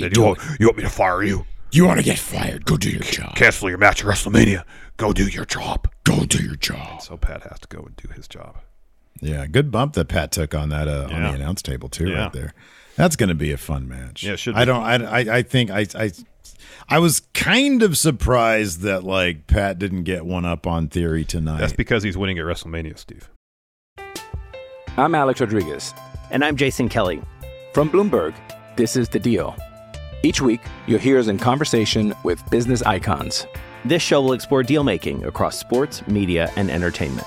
said, you, want, you want me to fire you? You want to get fired? Go do your job. Cancel your match at WrestleMania. Go do your job. Go do your job. So Pat has to go and do his job. Yeah, good bump that Pat took on that uh, on the announce table too, Yeah. right there. That's going to be a fun match. Yeah, it should I don't. I, I. I think. I. I. I was kind of surprised that like Pat didn't get one up on Theory tonight. That's because he's winning at WrestleMania, Steve. I'm Alex Rodriguez. And I'm Jason Kelly. From Bloomberg, this is The Deal. Each week, you'll hear us in conversation with business icons. This show will explore deal making across sports, media, and entertainment.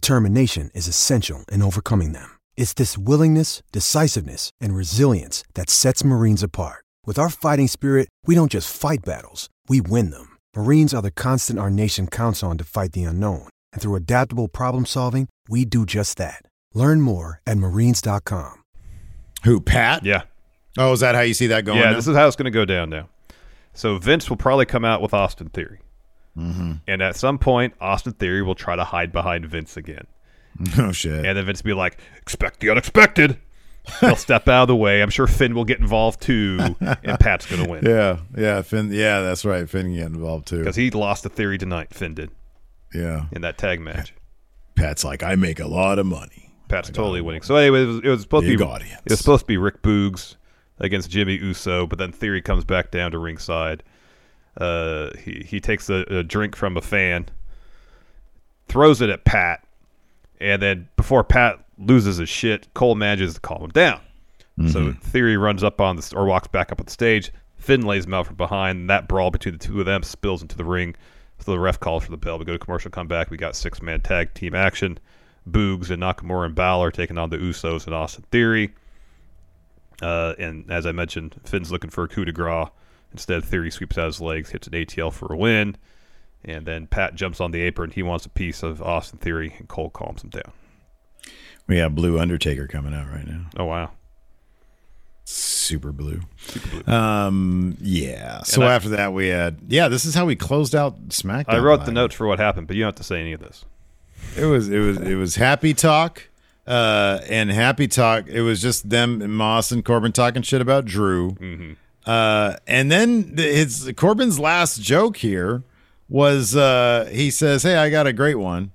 determination is essential in overcoming them. It's this willingness, decisiveness, and resilience that sets Marines apart. With our fighting spirit, we don't just fight battles, we win them. Marines are the constant our nation counts on to fight the unknown. And through adaptable problem solving, we do just that. Learn more at marines.com. Who, Pat? Yeah. Oh, is that how you see that going? yeah, now? this is how it's going to go down now. So Vince will probably come out with Austin Theory. Mm-hmm. And at some point, Austin Theory will try to hide behind Vince again. Oh shit! And then Vince will be like, expect the unexpected. He'll step out of the way. I'm sure Finn will get involved too, and Pat's going to win. Yeah, yeah, Finn. Yeah, that's right. Finn can get involved too. Because he lost the Theory tonight, Finn did. Yeah. In that tag match. Pat's like, I make a lot of money. Pat's totally winning. So anyway, it was, it was supposed Big to be audience. it was supposed to be Rick Boogs against Jimmy Uso, but then Theory comes back down to ringside. Uh, he he takes a, a drink from a fan, throws it at Pat, and then before Pat loses his shit, Cole manages to calm him down. So Mhm. Theory runs up on the or walks back up on the stage. Finn lays him out from behind. And that brawl between the two of them spills into the ring. So the ref calls for the bell. We go to commercial, come back. We got six man tag team action. Boogs and Nakamura and Balor taking on the Usos and Austin Theory. Uh, and as I mentioned, Finn's looking for a coup de grace. Instead, Theory sweeps out his legs, hits an ATL for a win. And then Pat jumps on the apron. He wants a piece of Austin Theory, and Cole calms him down. We have Blue Undertaker coming out right now. Oh, wow. Super blue. Super blue. Um, yeah. So I- after that, we had yeah. This is how we closed out SmackDown. I wrote the notes for what happened, but you don't have to say any of this. It was it was it was happy talk, uh, and happy talk. It was just them and Moss and Corbin talking shit about Drew. Mm-hmm. Uh, and then his Corbin's last joke here was uh, he says, "Hey, I got a great one,"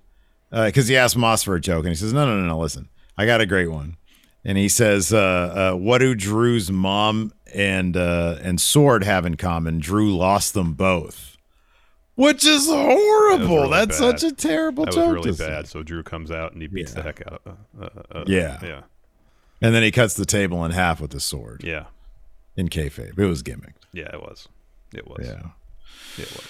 because he asked Moss for a joke, and he says, "No, no, no, no. Listen, I got a great one." And he says, uh, uh, "What do Drew's mom and uh, and Sword have in common? Drew lost them both." Which is horrible. Really That's bad. such a terrible That joke. was really bad. So Drew comes out and he beats the heck out of. Uh, uh, Yeah. yeah, And then he cuts the table in half with the sword. yeah, In kayfabe. It was gimmicked. yeah. It was. It was. Yeah. It was.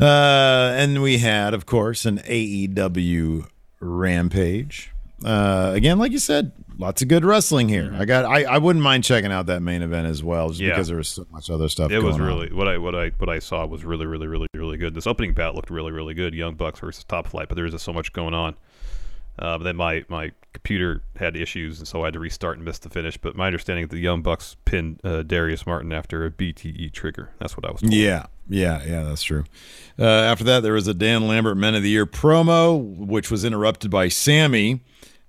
Uh, and we had, of course, an AEW rampage. Uh, again, like you said, lots of good wrestling here. I got. I, I wouldn't mind checking out that main event as well, just Mm-hmm. Yeah. because there was so much other stuff. It was going on. really what I what I what I saw was really really really really good. This opening bout looked really really good. Young Bucks versus Top Flight, but there was just so much going on. Uh, but then my my computer had issues, and so I had to restart and miss the finish. But my understanding is the Young Bucks pinned uh, Darius Martin after a BTE trigger. That's what I was told. Yeah, yeah, yeah, that's true. Uh, after that, there was a Dan Lambert Men of the Year promo, which was interrupted by Sammy,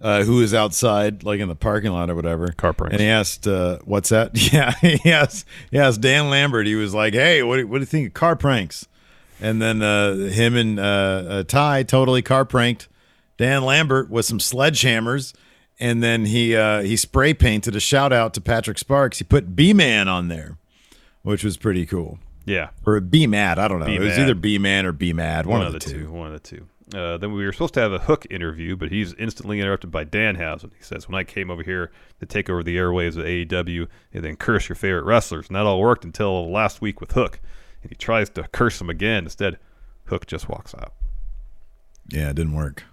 uh, who was outside, like in the parking lot or whatever. Car pranks. And he asked, uh, "What's that?" Yeah, he asked, he asked Dan Lambert. He was like, "Hey, what do, what do you think of car pranks?" And then uh, him and uh, uh, Ty totally car pranked Dan Lambert with some sledgehammers. And then he uh, he spray painted a shout out to Patrick Sparks. He put B Man on there, which was pretty cool Yeah. or B Mad. I don't know. It was either B Man or B Mad. One, of the, two. One of the two. Uh, then we were supposed to have a Hook interview, but he's instantly interrupted by Danhausen. He says, "When I came over here to take over the airwaves of AEW and then curse your favorite wrestlers, and that all worked until last week with Hook." And he tries to curse him again. Instead, Hook just walks out. Yeah, it didn't work.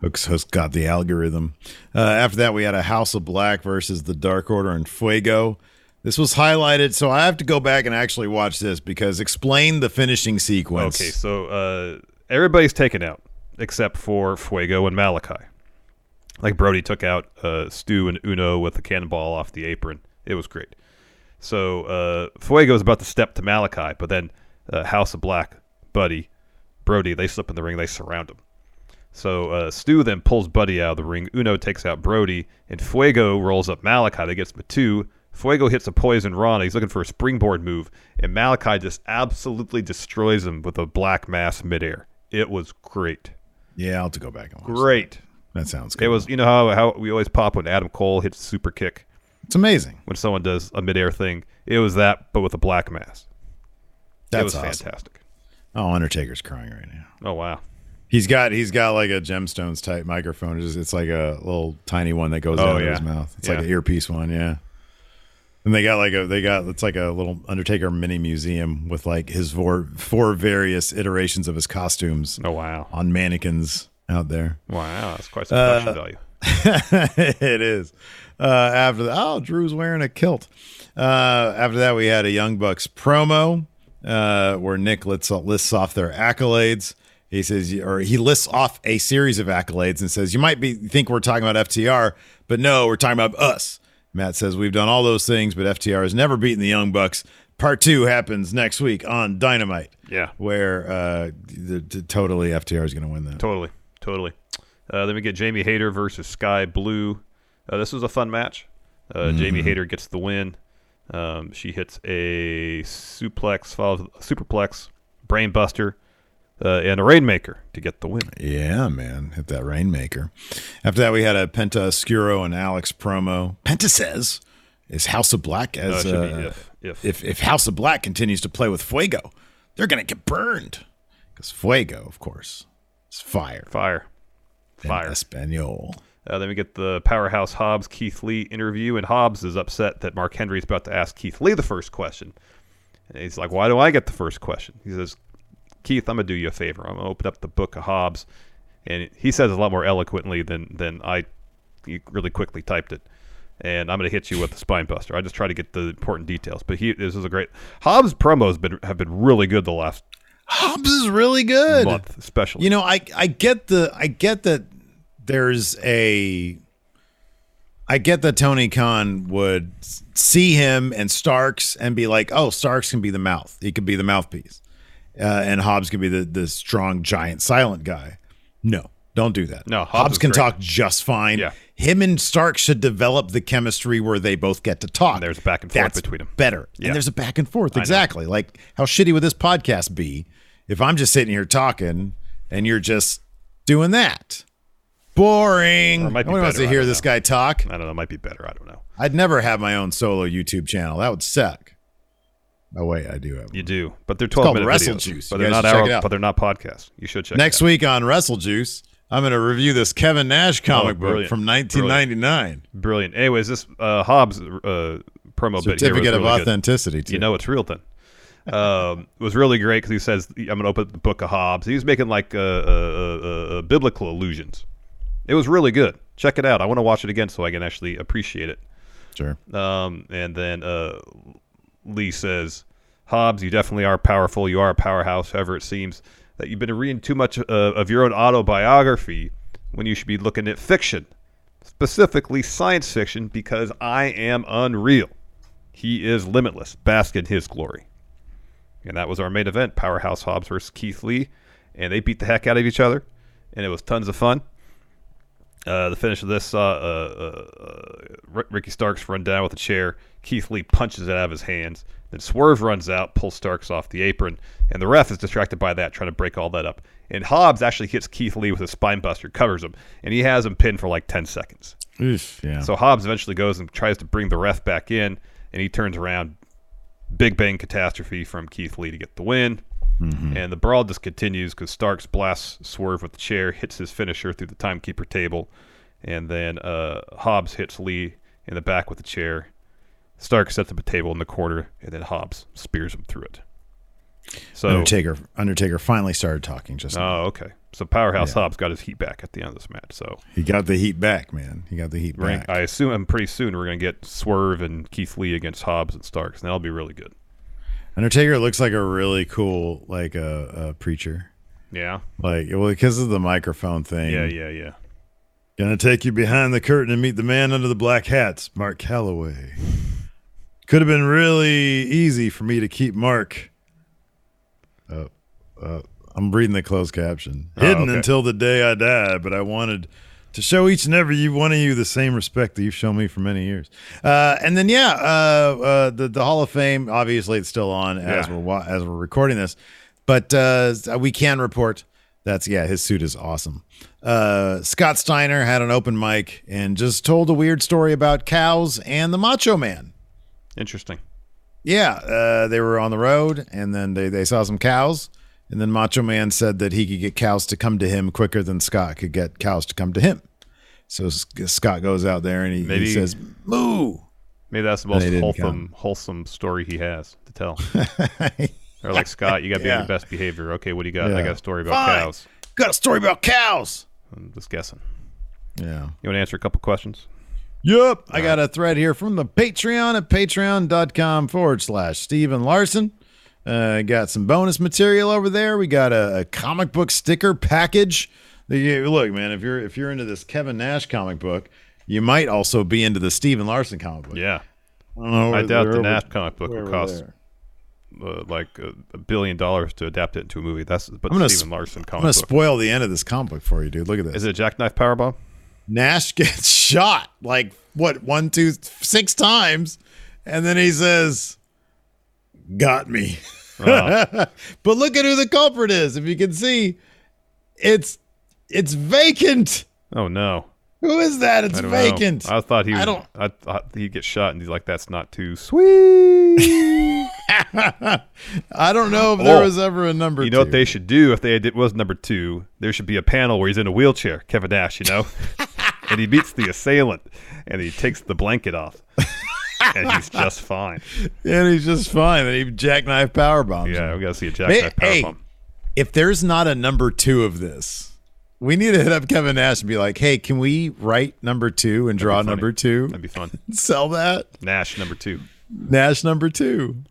Hooks, Hooks got the algorithm. Uh, after that, we had a House of Black versus the Dark Order and Fuego. This was highlighted, so I have to go back and actually watch this because explain the finishing sequence. Okay, so uh, everybody's taken out except for Fuego and Malakai. Like Brody took out uh, Stu and Uno with a cannonball off the apron. It was great. So uh, Fuego is about to step to Malakai, but then uh, House of Black, Buddy, Brody, they slip in the ring. They surround him. So uh, Stu then pulls Buddy out of the ring. Uno takes out Brody, and Fuego rolls up Malakai. They gets a. Fuego hits a poison Rana. He's looking for a springboard move, and Malakai just absolutely destroys him with a black mass midair. It was great. Yeah, I'll have to go back and watch Great. That sounds good. It was, you know how, how we always pop when Adam Cole hits super kick It's amazing. when someone does a midair thing. It was that, but with a black mass. That's it was awesome. fantastic. Oh, Undertaker's crying right now. Oh wow. He's got he's got like a gemstones type microphone. It's, it's like a little tiny one that goes Oh, to yeah. his mouth. It's Yeah. like an earpiece one, yeah. And they got like a they got it's like a little Undertaker mini museum with like his four four various iterations of his costumes. Oh wow. On mannequins out there. Wow, that's quite some production Uh, value. it is. Uh, after that, oh, Drew's wearing a kilt. Uh, after that, we had a Young Bucks promo uh, where Nick lists, lists off their accolades. He says, or he lists off a series of accolades and says, "You might be think we're talking about FTR, but no, we're talking about us." Matt says, "We've done all those things, but FTR has never beaten the Young Bucks." Part two happens next week on Dynamite. Yeah. where uh, the, the- totally FTR is going to win that. Totally, totally. Uh, then we get Jamie Hayter versus Skye Blue. Uh, this was a fun match. Uh, Jamie Mhm. Hayter gets the win. Um, she hits a suplex, follows a superplex, brainbuster, uh, and a rainmaker to get the win. Yeah, man. Hit that Rainmaker. After that, we had a Penta Oscuro and Alex promo. Penta says, is House of Black Uh, as should be uh, if- if. if if House of Black continues to play with Fuego, they're going to get burned. Because Fuego, of course, is fire. Fire. Fire. In Espanol. Uh, then we get the powerhouse Hobbs Keith Lee interview, and Hobbs is upset that Mark Henry is about to ask Keith Lee the first question. And he's like, "Why do I get the first question?" He says, "Keith, I'm gonna do you a favor. I'm gonna open up the book of Hobbs," and he says a lot more eloquently than than I really quickly typed it. And I'm gonna hit you with the spine buster. I just try to get the important details, but he this is a great Hobbs promos been have been really good the last Hobbs is really good. month, especially. You know, I I get the I get that there's a I get that Tony Khan would see him and Starks and be like, "Oh, Starks can be the mouth. He could be the mouthpiece, uh, and Hobbs could be the the strong, giant, silent guy." No, don't do that. No, Hobbs Hobbs, can great. talk just fine. Yeah. him and Stark should develop the chemistry where they both get to talk. And there's a back and forth That's between them. Better, Yeah. and there's a back and forth. Exactly. Like how shitty would this podcast be if I'm just sitting here talking and you're just doing that? Boring. Or might be Nobody wants to hear this know. guy talk. I don't know. It might be better. I don't know. I'd never have my own solo YouTube channel. That would suck. Oh wait, I do have. You do, but they're It's 12 called minute Wrestle videos, Juice. but You they're not hour, but they're not podcasts. You should check Next it out. Next week on Wrestle Juice, I'm going to review this Kevin Nash comic book Oh, brilliant. from 1999. Brilliant. Anyways, this uh, Hobbs uh, promo bit Certificate of really good. authenticity, too. You know it's real then. Um, it was really great because he says, "I'm going to open the book of Hobbs." He was making like uh, uh, uh, uh, biblical allusions. It was really good. Check it out. I want to watch it again so I can actually appreciate it. Sure. Um, and then uh, Lee says, Hobbs, you definitely are powerful. You are a powerhouse. However, it seems that you've been reading too much uh, of your own autobiography when you should be looking at fiction, specifically science fiction, because I am unreal. He is limitless. Bask in his glory. And that was our main event Powerhouse Hobbs versus Keith Lee. And they beat the heck out of each other. And it was tons of fun. Uh, the finish of this saw uh, uh, uh, Ricky Starks run down with a chair. Keith Lee punches it out of his hands. Then Swerve runs out, pulls Starks off the apron, and the ref is distracted by that, trying to break all that up. And Hobbs actually hits Keith Lee with a spine buster, covers him, and he has him pinned for like 10 seconds. Oof, yeah. So Hobbs eventually goes and tries to bring the ref back in, and he turns around. Big bang catastrophe from Keith Lee to get the win. Mhm. And the brawl just continues because Starks blasts Swerve with the chair, hits his finisher through the timekeeper table, and then uh, Hobbs hits Lee in the back with the chair. Stark sets up a table in the corner, and then Hobbs spears him through it. So Undertaker Undertaker finally started talking just now. Oh, okay. So Powerhouse Yeah. Hobbs got his heat back at the end of this match. So He got the heat back, man. He got the heat Right. back. I assume pretty soon we're gonna get Swerve and Keith Lee against Hobbs and Starks, and that'll be really good. Undertaker looks like a really cool like a uh, preacher. Yeah. Like well because of the microphone thing. Yeah, yeah, yeah. Gonna take you behind the curtain and meet the man under the black hats, Mark Calaway. Could have been really easy for me to keep Mark. Uh, uh, I'm reading the closed caption. Oh, Hidden okay. until the day I die, but I wanted to show each and every you, one of you the same respect that you've shown me for many years. Uh, and then yeah, uh, uh, the the Hall of Fame obviously it's still on as Yeah. we're as we're recording this, but uh, we can report that's yeah his suit is awesome. Uh, Scott Steiner had an open mic and just told a weird story about cows and the Macho Man. Interesting. Yeah, uh, they were on the road and then they, they saw some cows. And then Macho Man said that he could get cows to come to him quicker than Scott could get cows to come to him. So Scott goes out there and he, he says, Moo. Maybe that's the most they didn't wholesome wholesome story he has to tell. Or like Scott, you got to be on Yeah. your best behavior. Okay, what do you got? I got a story about Fine. cows. Got a story about cows. I'm just guessing. Yeah. You want to answer a couple questions? Yep. I got a thread here from the Patreon at patreon.com forward slash Steve and Larson. Uh, got some bonus material over there. We got a, a comic book sticker package. You- Look, man, if you're if you're into this Kevin Nash comic book, you might also be into the Steven Larson comic book. Yeah. I, don't know, I doubt the Nash comic book would cost uh, like a, a billion dollars to adapt it into a movie. That's but I'm gonna Stephen sp- Larson I'm gonna book. spoil the end of this comic book for you, dude. Look at this. Is it a jackknife powerbomb? Nash gets shot like what one, two, six times, and then he says, "Got me." But look at who the culprit is. If you can see, it's it's vacant. Oh no. Who is that? It's I don't know. vacant. I thought he. I don't- I thought he'd get shot, and he's like, "That's not too sweet." I don't know if there Oh. was ever a number. You know what they should do if they did, was number two? There should be a panel where he's in a wheelchair, Kevin Nash, you know, and he beats the assailant, and he takes the blanket off, and he's just fine. and he's just fine. And he jackknife power bombs. Yeah, him. we gotta see a jackknife power hey, bomb. if there's not a number two of this, we need to hit up Kevin Nash and be like, "Hey, can we write number two and draw number two? That'd be fun. Sell that Nash number two. Nash number two.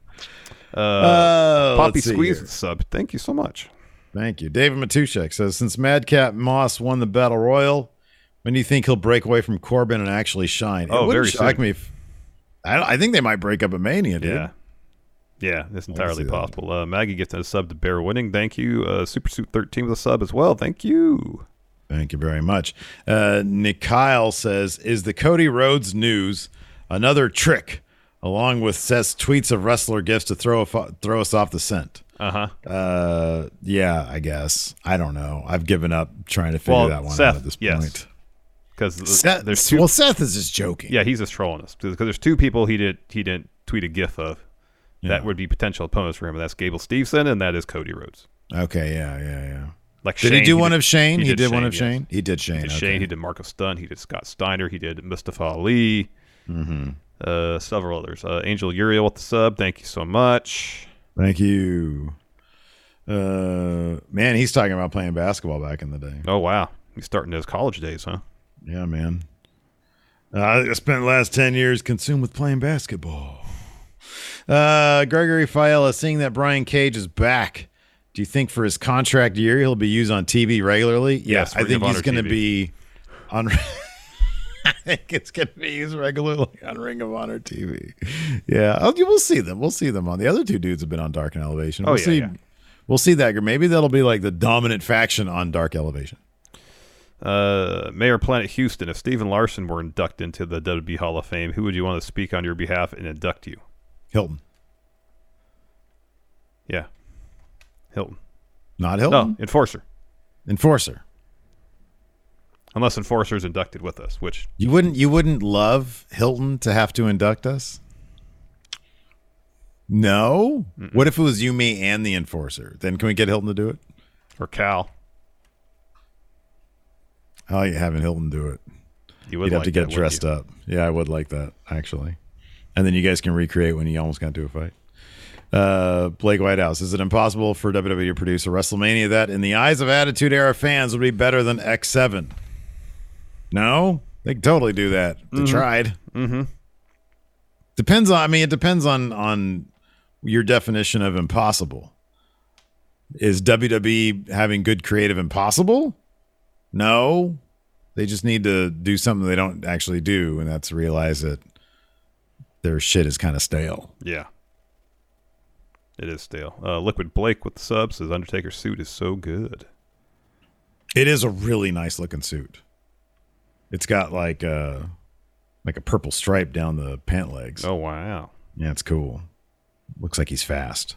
Uh, Uh, Poppy Squeeze sub. Thank you so much. Thank you, David Matushek says since Madcap Moss won the battle royal, when do you think he'll break away from Corbin and actually shine? Oh, it wouldn't very shock soon. me. If, I, I think they might break up a Mania, dude. Yeah. Yeah, that's entirely that. possible. Uh, Maggie gets a sub to Bear Winning. Thank you. Uh, Super Suit 13 with a sub as well. Thank you. Thank you very much. Uh, Nick Kyle says, "Is the Cody Rhodes news another trick, along with Seth's tweets of wrestler gifts to throw a, throw us off the scent?" Uh-huh. Uh Yeah, I guess. I don't know. I've given up trying to figure Well, that one Seth, out at this yes. Because there's two. well, Seth is just joking. yeah, he's just trolling us because there's two people he did he didn't tweet a gif of Yeah. that would be potential opponents for him. And that's Gable Steveson and that is Cody Rhodes. Okay. Yeah. Yeah. Yeah. Like Did Shane, he do one did- of Shane? He, did, one of yes. Shane. He did Shane. He did okay. Shane. He did Marcus Stunt. He did Scott Steiner. He did Mustafa Ali. Mhm. Uh, several others. Uh, Angel Uriel with the sub. Thank you so much. Thank you. Uh, man, he's talking about playing basketball back in the day. Oh wow, he's starting his college days, huh? Yeah, man. Uh, I spent the last 10 years consumed with playing basketball. Uh, Gregory Fiala, seeing that Brian Cage is back, do you think for his contract year he'll be used on TV regularly? Yes, I think he's going to be on. I think it's going to be used regularly on Ring of Honor TV. Yeah, I'll- we'll see them. We'll see them on. The other two dudes have been on Dark and Elevation. Oh, We'll yeah, see. yeah. We'll see that. Maybe that'll be like the dominant faction on Dark Elevation. Uh, Mayor Planet Houston, if Steven Larson were inducted into the WWE Hall of Fame, who would you want to speak on your behalf and induct you? Hilton. Yeah. Hilton. Not Hilton. No, Enforcer. Enforcer. Unless Enforcer's inducted with us, which You wouldn't you wouldn't love Hilton to have to induct us? No? What if it was you, me, and the enforcer? Then can we get Hilton to do it? or Cal. I like having Hilton do it. You would You'd have like to get wouldn't dressed up. Yeah, I would like that, actually. And then you guys can recreate when you almost got into a fight. Uh, Blake Whitehouse, is it impossible for WWE to produce a WrestleMania that, in the eyes of Attitude Era fans, would be better than X7? No? They can totally do that. They Mhm. tried. Mm-hmm. Depends on. I mean, it depends on on your definition of impossible. Is WWE having good creative impossible? No, they just need to do something they don't actually do, and that's realize that their shit is kind of stale. Yeah. It is stale. Uh, Liquid Blake with the sub says Undertaker's suit is so good. It is a really nice looking suit. It's got like a like a purple stripe down the pant legs. Oh wow. Yeah, it's cool. Looks like he's fast,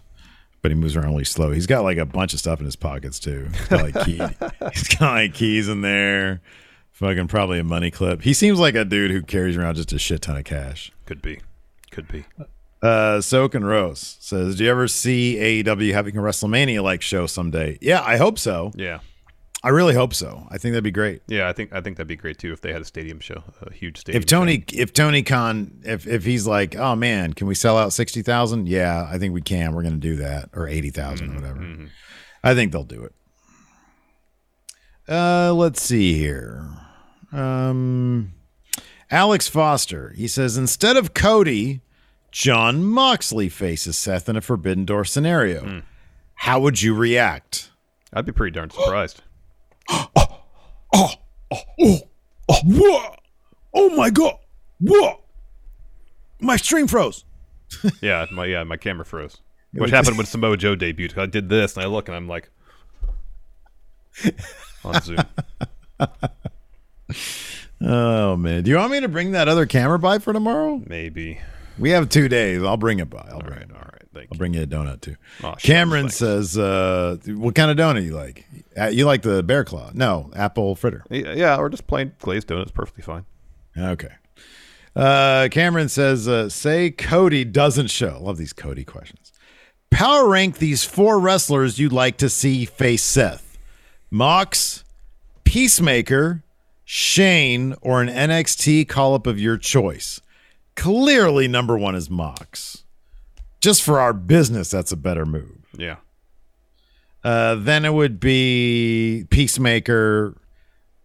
but he moves around really slow. He's got like a bunch of stuff in his pockets too. He's got like key, he's got like keys in there. Fucking probably a money clip. He seems like a dude who carries around just a shit ton of cash. Could be. Could be. Uh, Soak and Rose says, "Do you ever see AEW having a WrestleMania like show someday?" Yeah, I hope so. Yeah. I really hope so. I think that'd be great. Yeah, I think I think that'd be great too if they had a stadium show, a huge stadium. If Tony, if Tony Khan, if if he's like, oh man, can we sell out sixty thousand? Yeah, I think we can. We're going to do that, or eighty or whatever. I think they'll do it. Uh, let's see here. Um, Alex Foster, he says, instead of Cody, Jon Moxley faces Seth in a Forbidden Door scenario. How would you react? I'd be pretty darn surprised. What? Oh oh, oh, whoa. oh my god! What? My stream froze. yeah, my yeah, my camera froze. Which happened when Samoa Joe debuted. I did this and I look and I'm like on Zoom. Oh man, do you want me to bring that other camera by for tomorrow? Maybe. We have two days. I'll bring it by. I'll bring right, it. all right, thank I'll bring you a donut too. Oh, Cameron says, uh, "What kind of donut you like? Uh, You like the bear claw? No, apple fritter. Yeah, yeah, or just plain glazed donuts, perfectly fine. Okay. Uh, Cameron says, uh, say Cody doesn't show. Love these Cody questions. Power rank these four wrestlers you'd like to see face Seth Mox, Peacemaker, Shane, or an NXT call up of your choice. Clearly, number one is Mox. Just for our business, that's a better move. Yeah. Uh, then it would be Peacemaker.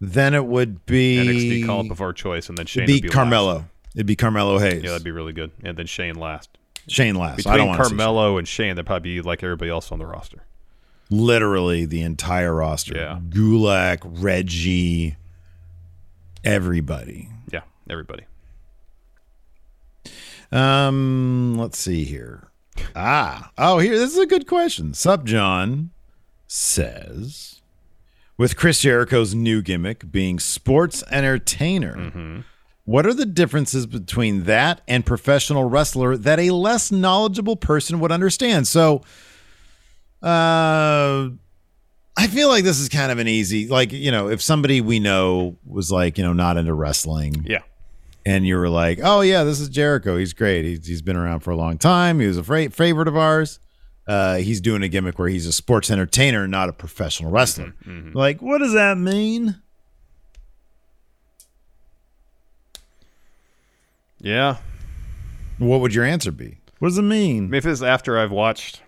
Then it would be NXT call up of our choice, and then Shane be be Carmelo. last. It'd be Carmelo Hayes. Yeah, that'd be really good. And then Shane last. Shane last. Between I don't want to see Carmelo and Shane, they'd probably be like everybody else on the roster. literally the entire roster. Yeah. Gulak, Reggie, everybody. Yeah, everybody. Um, let's see here. Ah, oh, here. This is a good question. Sup, John says, with Chris Jericho's new gimmick being sports entertainer, what are the differences between that and professional wrestler that a less knowledgeable person would understand? So, uh, I feel like this is kind of an easy, like you know, if somebody we know was like you know not into wrestling, Yeah. And you were like, "Oh yeah, this is Jericho. He's great. He's, he's been around for a long time. He was a fra- favorite of ours. Uh, he's doing a gimmick where he's a sports entertainer, not a professional wrestler. Like, what does that mean? Yeah. What would your answer be? What does it mean? If it's after I've watched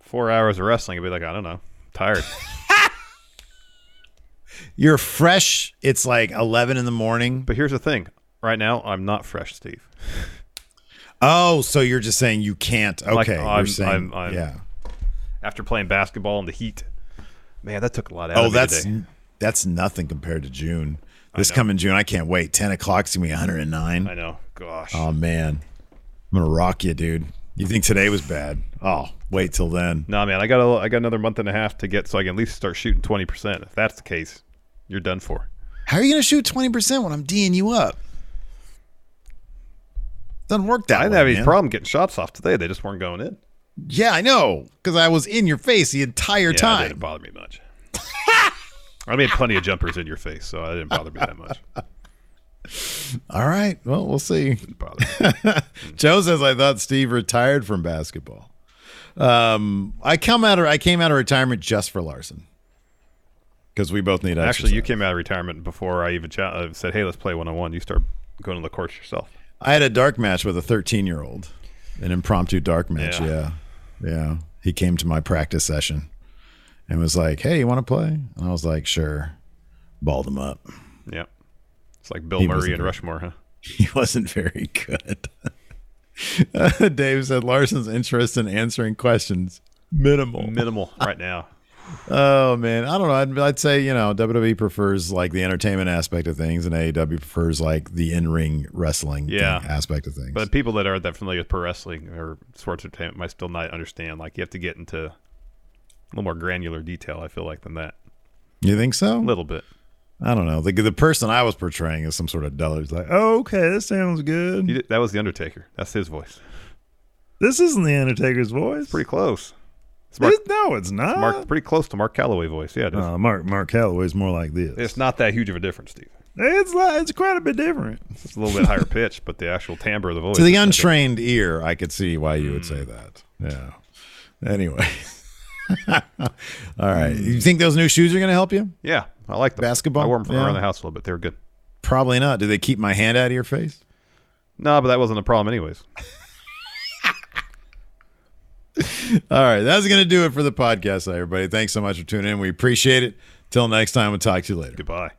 four hours of wrestling, I'd be like, I don't know, tired. You're fresh. It's like 11 in the morning. but here's the thing: right now, I'm not fresh, Steve. Oh, so you're just saying you can't. Okay, Like, you're I'm- saying I'm- I'm- yeah. After playing basketball in the heat, man, that took a lot out Oh, of me that's today. that's nothing compared to June. This coming June, I can't wait. 10 o'clock's gonna be 109. I know. Gosh. Oh man, I'm gonna rock you, dude. You think today was bad? Oh, wait till then. No, man, I got a, I got another month and a half to get so I can at least start shooting twenty percent. If that's the case, you're done for. How are you gonna shoot 20 percent when I'm D'ing you up? Doesn't work that I didn't way, have any man. problem getting shots off today. They just weren't going in. Yeah, I know, because I was in your face the entire yeah, It time. didn't bother me much. I made plenty of jumpers in your face, so it didn't bother me that much. All right, well, we'll see. Joe says I thought Steve retired from basketball. Um, I come out of I came out of retirement just for Larson because we both need Actually, you came out of retirement before I even ch- uh, said, "Hey, let's play one on one." You start going to the course yourself. I had a dark match with a 13 year old, an impromptu dark match. Yeah. Yeah. yeah, He came to my practice session and was like, "Hey, you want to play?" And I was like, "Sure." Balled him up. Yeah, it's like Bill He Murray and Rushmore, huh? He wasn't very good. Uh, Dave said Larson's interest in answering questions minimal. Minimal right now. Oh man, I don't know. I'd, I'd say you know WWE prefers like the entertainment aspect of things, and AEW prefers like the in-ring wrestling Yeah. thing- aspect of things. But people that aren't that familiar with pro wrestling or sports entertainment might still not understand. Like you have to get into a little more granular detail. I feel like than that. you think so? A little bit. I don't know. The the person I was portraying is some sort of duller. He's like, oh, okay, this sounds good. Did- that was the Undertaker. That's his voice. This isn't the Undertaker's voice. Pretty close. It's Mark, It- no, it's not. it's Mark, pretty close to Mark Calaway voice. Yeah, it is. Uh, Mark Mark Calaway's more like this. it's not that huge of a difference, Steve. It's like, it's quite a bit different. It's a little bit higher pitch, but the actual timbre of the voice. To the is- untrained ear, I could see why you would Mm. say that. Yeah. Anyway. All right. You think those new shoes are going to help you? Yeah, I like them. Basketball? I wore them from Yeah. around the house a little bit. They were good. Probably not. Do they keep my hand out of your face? No, but that wasn't a problem, anyways. All right. That's going to do it for the podcast, everybody. Thanks so much for tuning in. We appreciate it. Till next time, we'll talk to you later. Goodbye.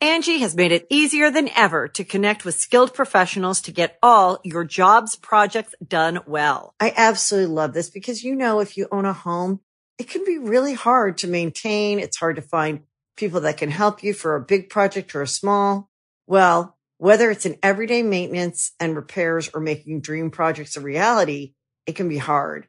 Angie has made it easier than ever to connect with skilled professionals to get all your jobs projects done well. I absolutely love this because, you know, if you own a home, it can be really hard to maintain. It's hard to find people that can help you for a big project or a small. Well, whether it's in everyday maintenance and repairs or making dream projects a reality, it can be hard